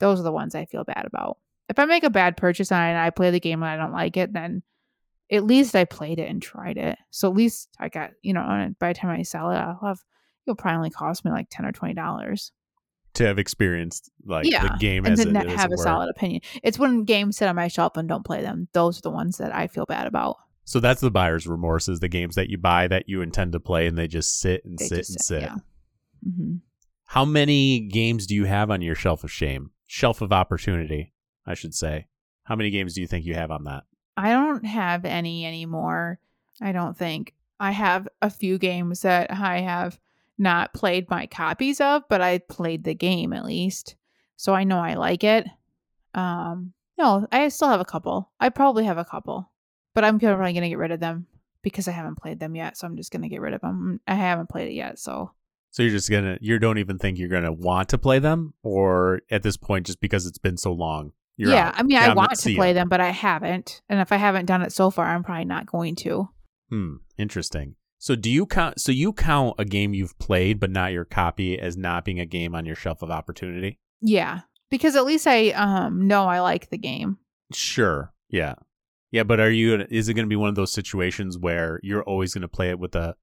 [SPEAKER 2] Those are the ones I feel bad about. If I make a bad purchase on it and I play the game and I don't like it, then at least I played it and tried it. So at least I got, you know, by the time I sell it, I'll have it'll probably only cost me like ten or twenty dollars.
[SPEAKER 1] to have experienced like the game
[SPEAKER 2] And
[SPEAKER 1] as
[SPEAKER 2] to
[SPEAKER 1] it
[SPEAKER 2] not
[SPEAKER 1] is,
[SPEAKER 2] have a solid opinion. It's when games sit on my shelf and don't play them. Those are the ones that I feel bad about.
[SPEAKER 1] So that's the buyer's remorse is the games that you buy that you intend to play and they just sit and
[SPEAKER 2] They
[SPEAKER 1] sit and
[SPEAKER 2] sit,
[SPEAKER 1] sit.
[SPEAKER 2] yeah. hmm
[SPEAKER 1] How many games do you have on your shelf of shame? Shelf of opportunity, I should say. How many games do you think you have on that?
[SPEAKER 2] I don't have any anymore. I don't think. I have a few games that I have not played my copies of, but I played the game at least. So I know I like it. Um no, I still have a couple. I probably have a couple. But I'm probably going to get rid of them because I haven't played them yet, so I'm just going to get rid of them. I haven't played it yet, so
[SPEAKER 1] So you're just gonna you don't even think you're gonna want to play them, or at this point just because it's been so long?
[SPEAKER 2] Yeah,
[SPEAKER 1] out.
[SPEAKER 2] I mean, I
[SPEAKER 1] I'm
[SPEAKER 2] want to play
[SPEAKER 1] it.
[SPEAKER 2] them, but I haven't. And if I haven't done it so far, I'm probably not going to.
[SPEAKER 1] Hmm, interesting. So do you count? So you count a game you've played but not your copy as not being a game on your shelf of opportunity?
[SPEAKER 2] Yeah, because at least I um know I like the game.
[SPEAKER 1] Sure. Yeah. Yeah, but are you is it going to be one of those situations where you're always going to play it with the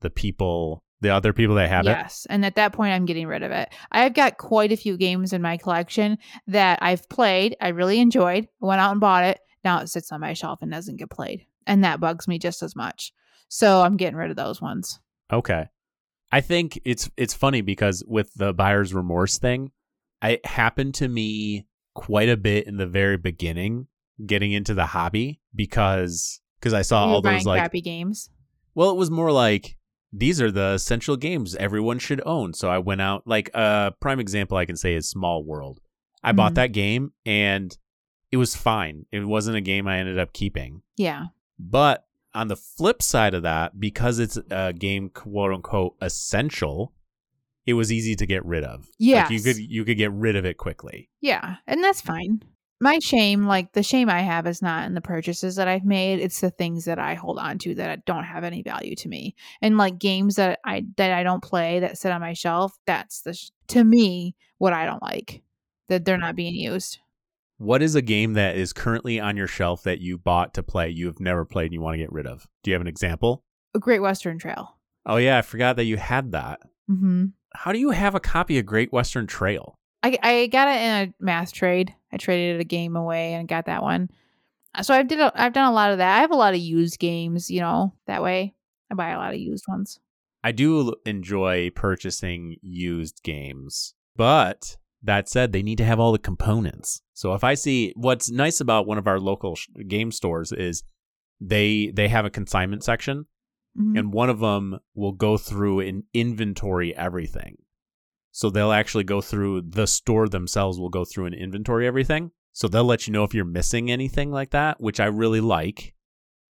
[SPEAKER 1] the people, the other people that have it?
[SPEAKER 2] yes, and at that point, I'm getting rid of it. I've got quite a few games in my collection that I've played. I really enjoyed. Went out and bought it. Now it sits on my shelf and doesn't get played, and that bugs me just as much. So I'm getting rid of those ones.
[SPEAKER 1] Okay. I think it's it's funny because with the buyer's remorse thing, it happened to me quite a bit in the very beginning getting into the hobby because because I saw all those like
[SPEAKER 2] crappy games.
[SPEAKER 1] well it was more like these are the essential games everyone should own. So I went out like a prime example I can say is Small World. I bought
[SPEAKER 2] Mhm.
[SPEAKER 1] that game and it was fine. It wasn't a game I ended up keeping.
[SPEAKER 2] Yeah,
[SPEAKER 1] But on the flip side of that, because it's a game quote unquote essential, it was easy to get rid of.
[SPEAKER 2] Yeah.
[SPEAKER 1] Like you could you could get rid of it quickly.
[SPEAKER 2] yeah, and that's fine. My shame, like the shame I have, is not in the purchases that I've made. It's the things that I hold on to that don't have any value to me, and like games that I that I don't play that sit on my shelf. That's the sh- to me what I don't like that they're not being used.
[SPEAKER 1] What is a game that is currently on your shelf that you bought to play, you have never played, and you want to get rid of? Do you have an example?
[SPEAKER 2] A Great Western Trail.
[SPEAKER 1] Oh yeah, I forgot that you had that.
[SPEAKER 2] Mm-hmm.
[SPEAKER 1] How do you have a copy of Great Western Trail?
[SPEAKER 2] I I got it in a math trade. I traded a game away and got that one. So I've did. A, I've done a lot of that. I have a lot of used games. You know that way. I buy a lot of used ones.
[SPEAKER 1] I do enjoy purchasing used games, but that said, they need to have all the components. So if I see what's nice about one of our local sh- game stores is they they have a consignment section
[SPEAKER 2] Mhm.
[SPEAKER 1] and one of them will go through and inventory everything. So they'll actually go through the store themselves will go through and inventory everything. So they'll let you know if you're missing anything like that, which I really like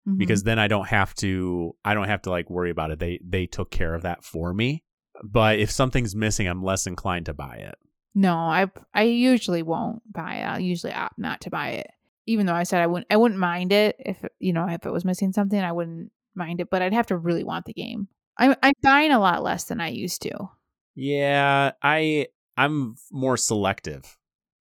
[SPEAKER 2] Mhm.
[SPEAKER 1] because then I don't have to I don't have to like worry about it. They they took care of that for me. But if something's missing, I'm less inclined to buy it.
[SPEAKER 2] no, I I usually won't buy it. I'll usually opt not to buy it. Even though I said I wouldn't, I wouldn't mind it if you know if it was missing something, I wouldn't mind it. But I'd have to really want the game. I'm I'm buying a lot less than I used to.
[SPEAKER 1] Yeah, I I'm more selective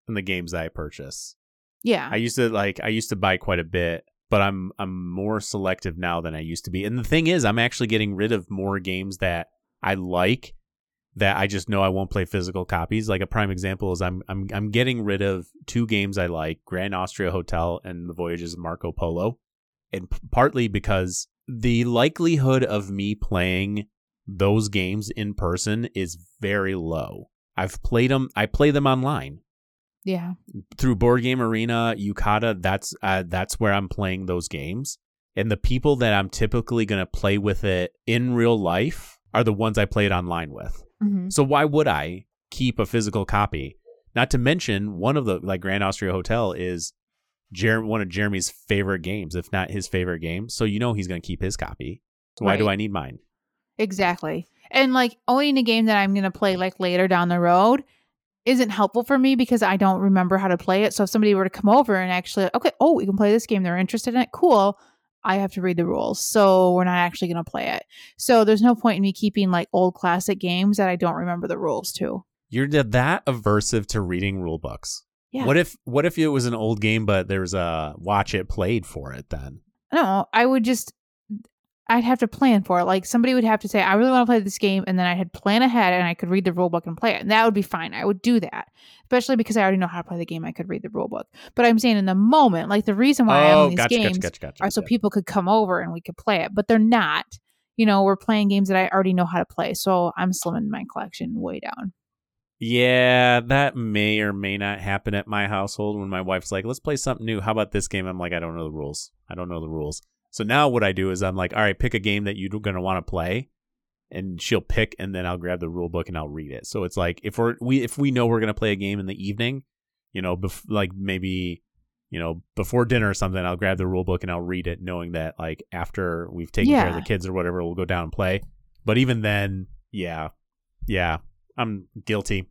[SPEAKER 1] in the games I purchase.
[SPEAKER 2] Yeah,
[SPEAKER 1] I used to like I used to buy quite a bit, but I'm I'm more selective now than I used to be. And the thing is, I'm actually getting rid of more games that I like that I just know I won't play physical copies. Like a prime example is I'm I'm I'm getting rid of two games I like, Grand Austria Hotel and The Voyages of Marco Polo. And p- partly because the likelihood of me playing those games in person is very low. I've played them I play them online.
[SPEAKER 2] Yeah,
[SPEAKER 1] through board game arena Yucata that's uh, that's where i'm playing those games. And the people that i'm typically going to play with it in real life are the ones i play it online with.
[SPEAKER 2] Hmm
[SPEAKER 1] so why would i keep a physical copy? Not to mention one of the like grand austria hotel is Jer- one of jeremy's favorite games if not his favorite game. So you know he's going to keep his copy. So why do i need mine
[SPEAKER 2] exactly. And like owning a game that I'm gonna play like later down the road isn't helpful for me because I don't remember how to play it. So if somebody were to come over and actually, okay, oh, you can play this game, they're interested in it, cool. I have to read the rules. So we're not actually going to play it. So there's no point in me keeping like old classic games that I don't remember the rules to.
[SPEAKER 1] you're that aversive to reading rule books
[SPEAKER 2] Yeah.
[SPEAKER 1] what if what if it was an old game but there's a watch it played for it then
[SPEAKER 2] No, I would just, I'd have to plan for it. Like somebody would have to say, I really want to play this game. And then I had plan ahead and I could read the rule book and play it. And that would be fine. I would do that, especially because I already know how to play the game. I could read the rule book. But I'm saying in the moment, like the reason why I
[SPEAKER 1] oh,
[SPEAKER 2] own these
[SPEAKER 1] gotcha,
[SPEAKER 2] games
[SPEAKER 1] gotcha, gotcha, gotcha.
[SPEAKER 2] are so people could come over and we could play it. But they're not. You know, we're playing games that I already know how to play. So I'm slimming my collection way down.
[SPEAKER 1] Yeah, that may or may not happen at my household when my wife's like, let's play something new. How about this game? I'm like, I don't know the rules. I don't know the rules. So now what I do is I'm like, all right, pick a game that you're going to want to play. And she'll pick, and then I'll grab the rule book and I'll read it. So it's like if we're we if we know we're gonna play a game in the evening, you know, bef- like maybe you know before dinner or something, I'll grab the rule book and I'll read it, knowing that like after we've taken care of the kids or whatever, we'll go down and play. But even then, yeah, yeah, I'm guilty,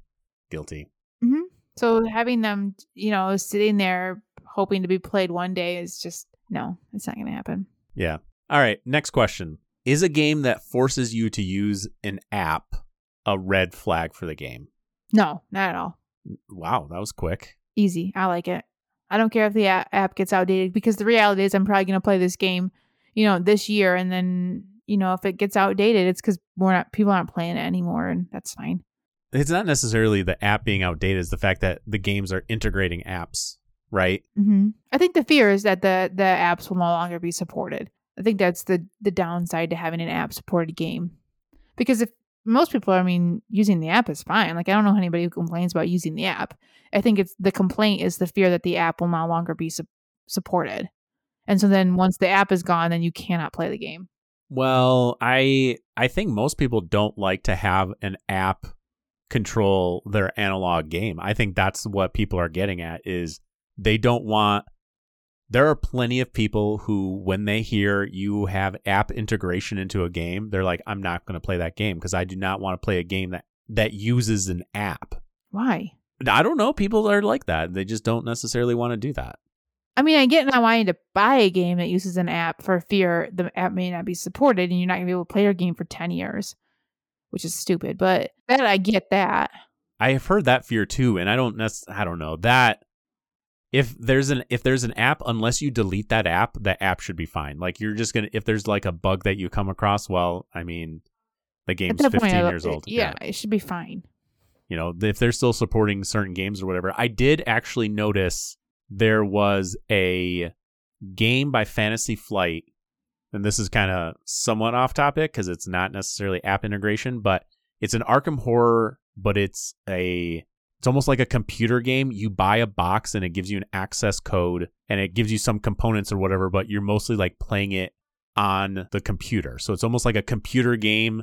[SPEAKER 1] guilty. Mm-hmm.
[SPEAKER 2] So having them, you know, sitting there hoping to be played one day is just, no, it's not going to happen.
[SPEAKER 1] Yeah. All right. Next question: Is a game that forces you to use an app a red flag for the game?
[SPEAKER 2] No, not at all.
[SPEAKER 1] Wow, that was quick.
[SPEAKER 2] Easy. I like it. I don't care if the app gets outdated because the reality is I'm probably going to play this game, you know, this year. And then, you know, if it gets outdated, it's because we're not, people aren't playing it anymore. And that's fine.
[SPEAKER 1] it's not necessarily the app being outdated it's the fact that the games are integrating apps right
[SPEAKER 2] hmm I think the fear is that the, the apps will no longer be supported. I think that's the, the downside to having an app supported game. Because if most people, I mean, using the app is fine. Like, I don't know anybody who complains about using the app. I think it's the complaint is the fear that the app will no longer be su- supported. And so then once the app is gone, then you cannot play the game.
[SPEAKER 1] well i i think most people don't like to have an app control their analog game i think that's what people are getting at is they don't want there are plenty of people who when they hear you have app integration into a game they're like i'm not going to play that game because i do not want to play a game that that uses an app
[SPEAKER 2] Why?
[SPEAKER 1] I don't know. People are like that. They just don't necessarily want to do that.
[SPEAKER 2] I mean, I get not wanting to buy a game that uses an app for fear the app may not be supported and you're not going to be able to play your game for 10 years, which is stupid. But that I get that.
[SPEAKER 1] I have heard that fear too, and I don't nec- I don't know that if there's an if there's an app, unless you delete that app, that app should be fine. Like you're just gonna if there's like a bug that you come across, well, I mean, the game's
[SPEAKER 2] At
[SPEAKER 1] 15
[SPEAKER 2] point,
[SPEAKER 1] years old.
[SPEAKER 2] Yeah, it should be fine.
[SPEAKER 1] you know if they're still supporting certain games or whatever i did actually notice there was a game by fantasy flight and this is kind of somewhat off topic because it's not necessarily app integration but it's an arkham horror but it's a it's almost like a computer game you buy a box and it gives you an access code and it gives you some components or whatever but you're mostly like playing it on the computer so it's almost like a computer game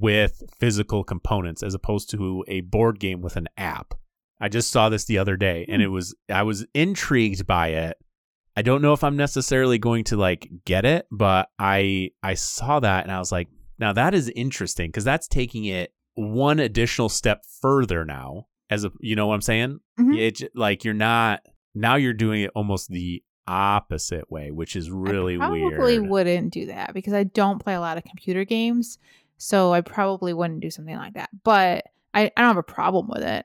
[SPEAKER 1] with physical components as opposed to a board game with an app. I just saw this the other day and hmm. it was I was intrigued by it. I don't know if I'm necessarily going to like get it, but I I saw that and I was like, now that is interesting because that's taking it one additional step further now as a you know what I'm saying?
[SPEAKER 2] Mhm.
[SPEAKER 1] It like you're not now you're doing it almost the opposite way, which is really weird.
[SPEAKER 2] I probably
[SPEAKER 1] weird.
[SPEAKER 2] wouldn't do that because I don't play a lot of computer games. So I probably wouldn't do something like that. But I, I don't have a problem with it.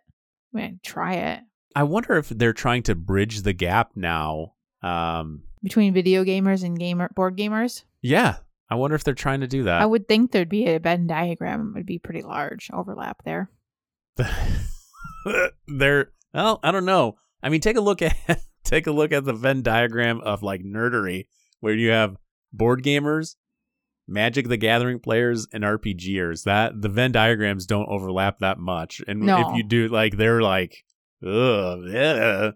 [SPEAKER 2] I mean, try it.
[SPEAKER 1] I wonder if they're trying to bridge the gap now. Um,
[SPEAKER 2] Between video gamers and gamer board gamers,
[SPEAKER 1] yeah, I wonder if they're trying to do that.
[SPEAKER 2] I would think there'd be a Venn diagram. It would be pretty large overlap there.
[SPEAKER 1] they're well, I don't know. I mean, take a look at take a look at the Venn diagram of like nerdery, where you have board gamers, Magic the Gathering players, and RPGers. That the Venn diagrams don't overlap that much, and
[SPEAKER 2] No.
[SPEAKER 1] if you do, like, they're like, ugh, yeah.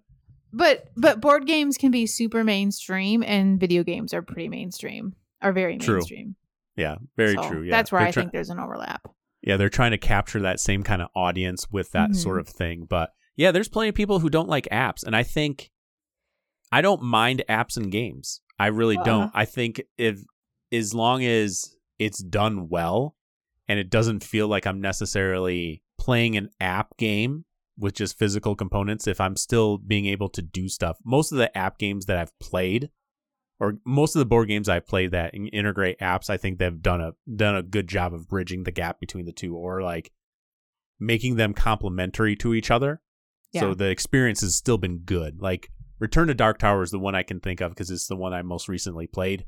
[SPEAKER 2] But but board games can be super mainstream, and video games are pretty mainstream. Are very
[SPEAKER 1] True.
[SPEAKER 2] mainstream.
[SPEAKER 1] yeah, very
[SPEAKER 2] So
[SPEAKER 1] true. Yeah,
[SPEAKER 2] that's where
[SPEAKER 1] They're
[SPEAKER 2] I
[SPEAKER 1] try-
[SPEAKER 2] think there's an overlap.
[SPEAKER 1] Yeah they're trying to capture that same kind of audience with that
[SPEAKER 2] Mhm.
[SPEAKER 1] sort of thing but yeah there's plenty of people who don't like apps and i think i don't mind apps and games i really
[SPEAKER 2] Uh-uh.
[SPEAKER 1] don't i think if as long as it's done well and it doesn't feel like i'm necessarily playing an app game with just physical components if i'm still being able to do stuff most of the app games that i've played or most of the board games I've played that integrate apps, I think they've done a done a good job of bridging the gap between the two, or like making them complementary to each other. So the experience has still been good. Like Return to Dark Tower is the one I can think of because it's the one I most recently played.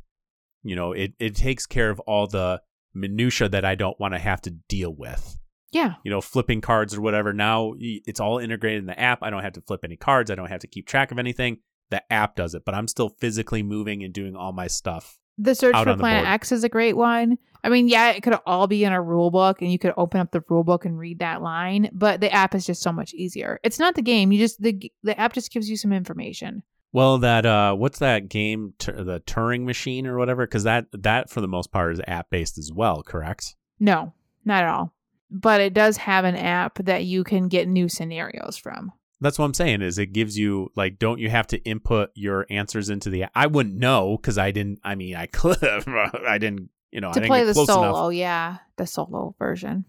[SPEAKER 1] You know, it it takes care of all the minutia that I don't want to have to deal with.
[SPEAKER 2] Yeah.
[SPEAKER 1] You know, flipping cards or whatever. Now it's all integrated in the app. I don't have to flip any cards. I don't have to keep track of anything. The app does it, but I'm still physically moving and doing all my stuff.
[SPEAKER 2] The search for Planet. X is a great one. I mean, yeah, it could all be in a rule book and you could open up the rule book and read that line, but the app is just so much easier. It's not the game. You just the the app just gives you some information.
[SPEAKER 1] Well, that uh, what's that game? The Turing machine or whatever? Because that that for the most part is app based as well. Correct?
[SPEAKER 2] No, not at all. But it does have an app that you can get new scenarios from.
[SPEAKER 1] That's what I'm saying. Is it gives you like, don't you have to input your answers into the? I wouldn't know because I didn't. I mean, I could. I didn't. You know, I
[SPEAKER 2] to
[SPEAKER 1] didn't
[SPEAKER 2] play the solo,
[SPEAKER 1] enough.
[SPEAKER 2] yeah, the solo version.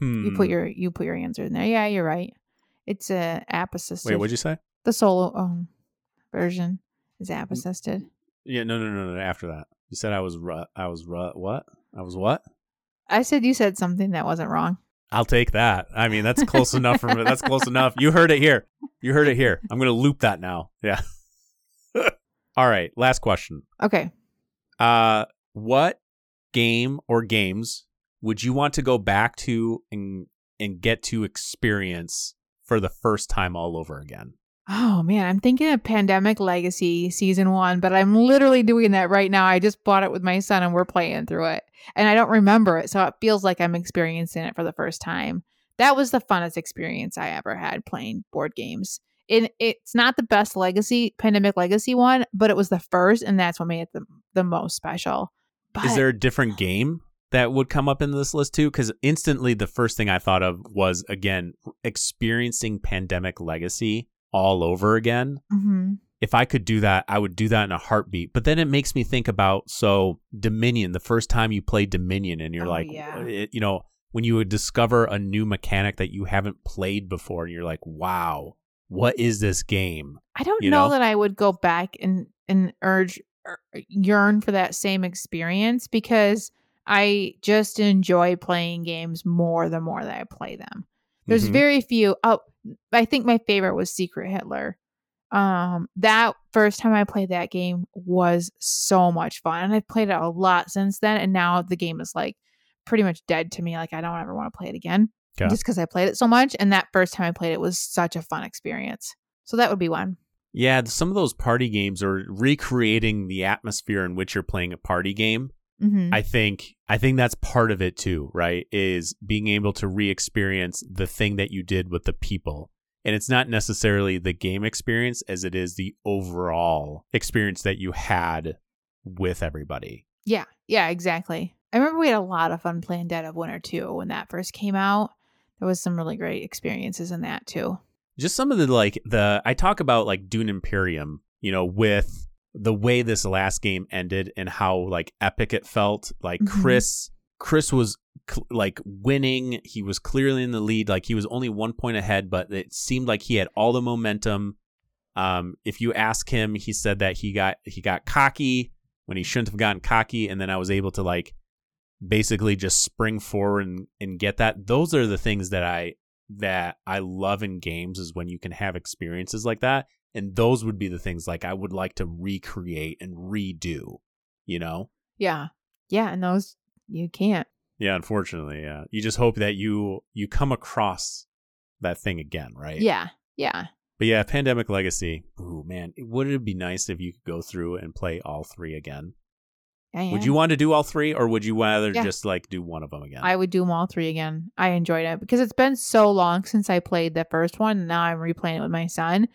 [SPEAKER 2] You
[SPEAKER 1] Hmm.
[SPEAKER 2] put your you put your answer in there. Yeah, you're right. It's a app assisted.
[SPEAKER 1] Wait, what'd you say?
[SPEAKER 2] the solo um, version is app assisted.
[SPEAKER 1] Yeah, no, no, no, no. After that, you said I was. Ru- I was. Ru- what? I was what?
[SPEAKER 2] I said you said something that wasn't wrong.
[SPEAKER 1] I'll take that. I mean, that's close enough for. That's close enough. You heard it here. You heard it here. I'm gonna loop that now. Yeah. All right. Last question.
[SPEAKER 2] Okay.
[SPEAKER 1] Uh, what game or games would you want to go back to and and get to experience for the first time all over again?
[SPEAKER 2] Oh man, I'm thinking of Pandemic Legacy season one, but I'm literally doing that right now. I just bought it with my son and we're playing through it. And I don't remember it, so it feels like I'm experiencing it for the first time. That was the funnest experience I ever had playing board games. And it's not the best legacy pandemic legacy one, but it was the first, and that's what made it the, the most special. But
[SPEAKER 1] Is there a different game that would come up in this list too? Because instantly the first thing I thought of was again experiencing Pandemic Legacy all over again.
[SPEAKER 2] Mhm.
[SPEAKER 1] if I could do that, I would do that in a heartbeat. But then it makes me think about so Dominion, the first time you play Dominion, and you're
[SPEAKER 2] Oh,
[SPEAKER 1] like,
[SPEAKER 2] yeah.
[SPEAKER 1] it, you know, when you would discover a new mechanic that you haven't played before and you're like, wow, what is this game?
[SPEAKER 2] I don't
[SPEAKER 1] You
[SPEAKER 2] know,
[SPEAKER 1] know?
[SPEAKER 2] that I would go back and and urge or yearn for that same experience because I just enjoy playing games more the more that I play them. There's
[SPEAKER 1] Mhm.
[SPEAKER 2] very few. Oh, I think my favorite was Secret Hitler. Um, that first time I played that game was so much fun, and I've played it a lot since then. And now the game is like pretty much dead to me. Like I don't ever want to play it again,
[SPEAKER 1] Okay.
[SPEAKER 2] just because I played it so much. And that first time I played it was such a fun experience. So that would be one.
[SPEAKER 1] Yeah, some of those party games are recreating the atmosphere in which you're playing a party game.
[SPEAKER 2] Hmm
[SPEAKER 1] I think I think that's part of it too, right? Is being able to re-experience the thing that you did with the people. And it's not necessarily the game experience as it is the overall experience that you had with everybody.
[SPEAKER 2] Yeah, yeah, exactly. I remember we had a lot of fun playing Dead of Winter too when that first came out. There was some really great experiences in that too.
[SPEAKER 1] Just some of the like the I talk about like Dune Imperium, you know, with the way this last game ended and how like epic it felt. Like
[SPEAKER 2] Mhm.
[SPEAKER 1] Chris Chris was cl- like winning. He was clearly in the lead. Like he was only one point ahead, but it seemed like he had all the momentum. Um, if you ask him, he said that he got he got cocky when he shouldn't have gotten cocky, and then I was able to like basically just spring forward and, and get that. Those are the things that I that I love in games is when you can have experiences like that. And those would be the things like I would like to recreate and redo, you know?
[SPEAKER 2] Yeah, yeah, and those you can't.
[SPEAKER 1] Yeah, unfortunately, yeah. You just hope that you you come across that thing again, right?
[SPEAKER 2] Yeah, yeah.
[SPEAKER 1] But yeah, Pandemic Legacy. Ooh, man, Wouldn't it be nice if you could go through and play all three again? Would you want to do all three, or would you rather
[SPEAKER 2] Yeah.
[SPEAKER 1] just like do one of them again?
[SPEAKER 2] I would do them all three again. I enjoyed it because it's been so long since I played the first one. And now I'm replaying it with my son,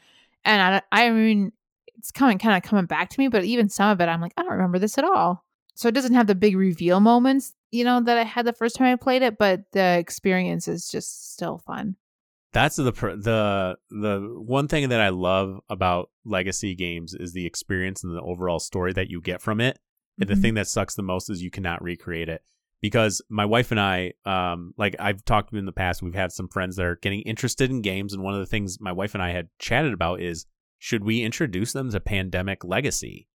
[SPEAKER 2] and I, I mean, it's coming kind of coming back to me. But even some of it, I'm like, I don't remember this at all. So it doesn't have the big reveal moments, you know, that I had the first time I played it. But the experience is just still fun.
[SPEAKER 1] That's the the the one thing that I love about legacy games is the experience and the overall story that you get from it. And the
[SPEAKER 2] Mhm.
[SPEAKER 1] thing that sucks the most is you cannot recreate it because my wife and I, um, like I've talked to in the past, we've had some friends that are getting interested in games, and one of the things my wife and I had chatted about is should we introduce them to Pandemic Legacy?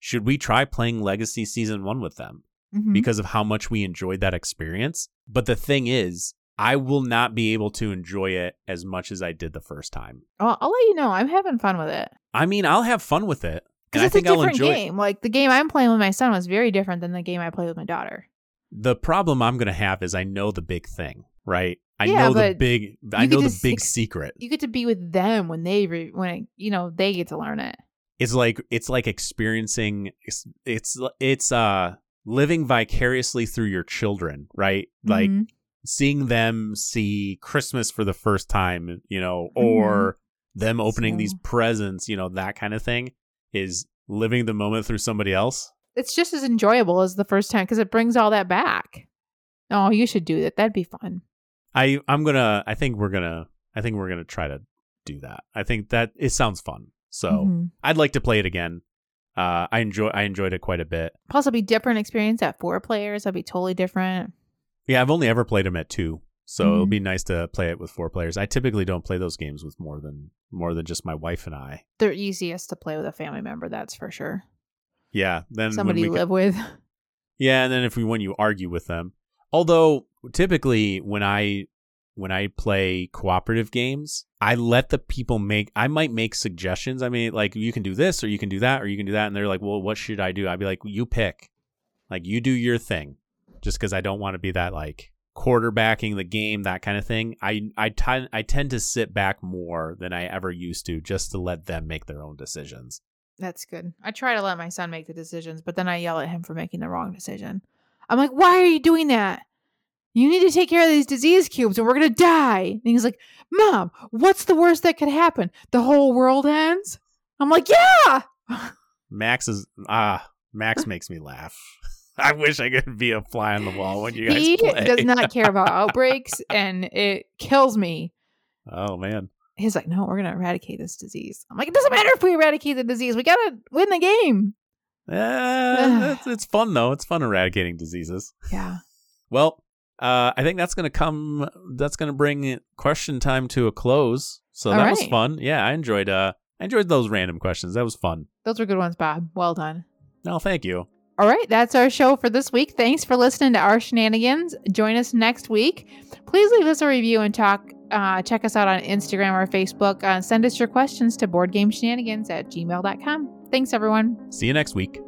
[SPEAKER 1] Should we try playing Legacy Season One with them?
[SPEAKER 2] Mhm.
[SPEAKER 1] because of how much we enjoyed that experience. But the thing is, I will not be able to enjoy it as much as I did the first time.
[SPEAKER 2] Well, I'll let you know. I'm having fun with it
[SPEAKER 1] I mean, I'll have fun with it.
[SPEAKER 2] Because
[SPEAKER 1] I
[SPEAKER 2] it's a
[SPEAKER 1] think I'll
[SPEAKER 2] different game. Like the game I'm playing with my son was very different than the game I played with my daughter.
[SPEAKER 1] The problem I'm going to have is I know the big thing, right? I
[SPEAKER 2] Yeah,
[SPEAKER 1] know the big I know the big
[SPEAKER 2] ex-
[SPEAKER 1] secret.
[SPEAKER 2] You get to be with them when they re- when you know they get to learn it.
[SPEAKER 1] It's like it's like experiencing it's it's, it's uh living vicariously through your children, right? Like
[SPEAKER 2] Mhm.
[SPEAKER 1] seeing them see Christmas for the first time, you know, or them opening these presents, you know, that kind of thing is living the moment through somebody else.
[SPEAKER 2] It's just as enjoyable as the first time because it brings all that back. Oh, you should do that. That'd be fun.
[SPEAKER 1] I I'm to I think we're going to I think we're to try to do that. I think that it sounds fun. So,
[SPEAKER 2] Mhm.
[SPEAKER 1] I'd like to play it again. Uh I enjoy I enjoyed it quite a bit.
[SPEAKER 2] Plus, it'll be different experience at four players. That'd be totally different.
[SPEAKER 1] Yeah, I've only ever played them at 2. So it'll
[SPEAKER 2] Mhm.
[SPEAKER 1] be nice to play it with four players. I typically don't play those games with more than more than just my wife and I.
[SPEAKER 2] They're easiest to play with a family member. That's for sure.
[SPEAKER 1] Yeah, then
[SPEAKER 2] Somebody you live with.
[SPEAKER 1] Yeah, and then if we when you argue with them. Although typically when I when I play cooperative games, I let the people make I might make suggestions. I mean, like you can do this or you can do that or you can do that and they're like, "Well, what should I do?" I'd be like, "You pick." Like you do your thing. Just cuz I don't want to be that like quarterbacking the game, that kind of thing. I I t- I tend to sit back more than I ever used to just to let them make their own decisions.
[SPEAKER 2] That's good. I try to let my son make the decisions, but then I yell at him for making the wrong decision. I'm like, why are you doing that? You need to take care of these disease cubes or we're going to die. And he's like, Mom, what's the worst that could happen? The whole world ends? I'm like, yeah.
[SPEAKER 1] Max is ah Max makes me laugh. I wish I could be a fly on the wall when you guys
[SPEAKER 2] he
[SPEAKER 1] play.
[SPEAKER 2] does not care about outbreaks and it kills me.
[SPEAKER 1] Oh man,
[SPEAKER 2] He's like, no, we're going to eradicate this disease. I'm like, it doesn't matter if we eradicate the disease. We got to win the game.
[SPEAKER 1] Eh, it's, it's fun though. It's fun eradicating diseases.
[SPEAKER 2] Yeah.
[SPEAKER 1] Well, uh, I think that's gonna come. That's gonna bring question time to a close. So
[SPEAKER 2] All
[SPEAKER 1] that was fun. Yeah, I enjoyed. Uh, I enjoyed those random questions. That was fun.
[SPEAKER 2] Those were good ones, Bob. Well done.
[SPEAKER 1] No, thank you.
[SPEAKER 2] All right, that's our show for this week. Thanks for listening to our shenanigans. Join us next week. Please leave us a review and talk. Uh, check us out on Instagram or Facebook. Uh, send us your questions to boardgameshenanigans at gmail.com. Thanks, everyone.
[SPEAKER 1] See you next week.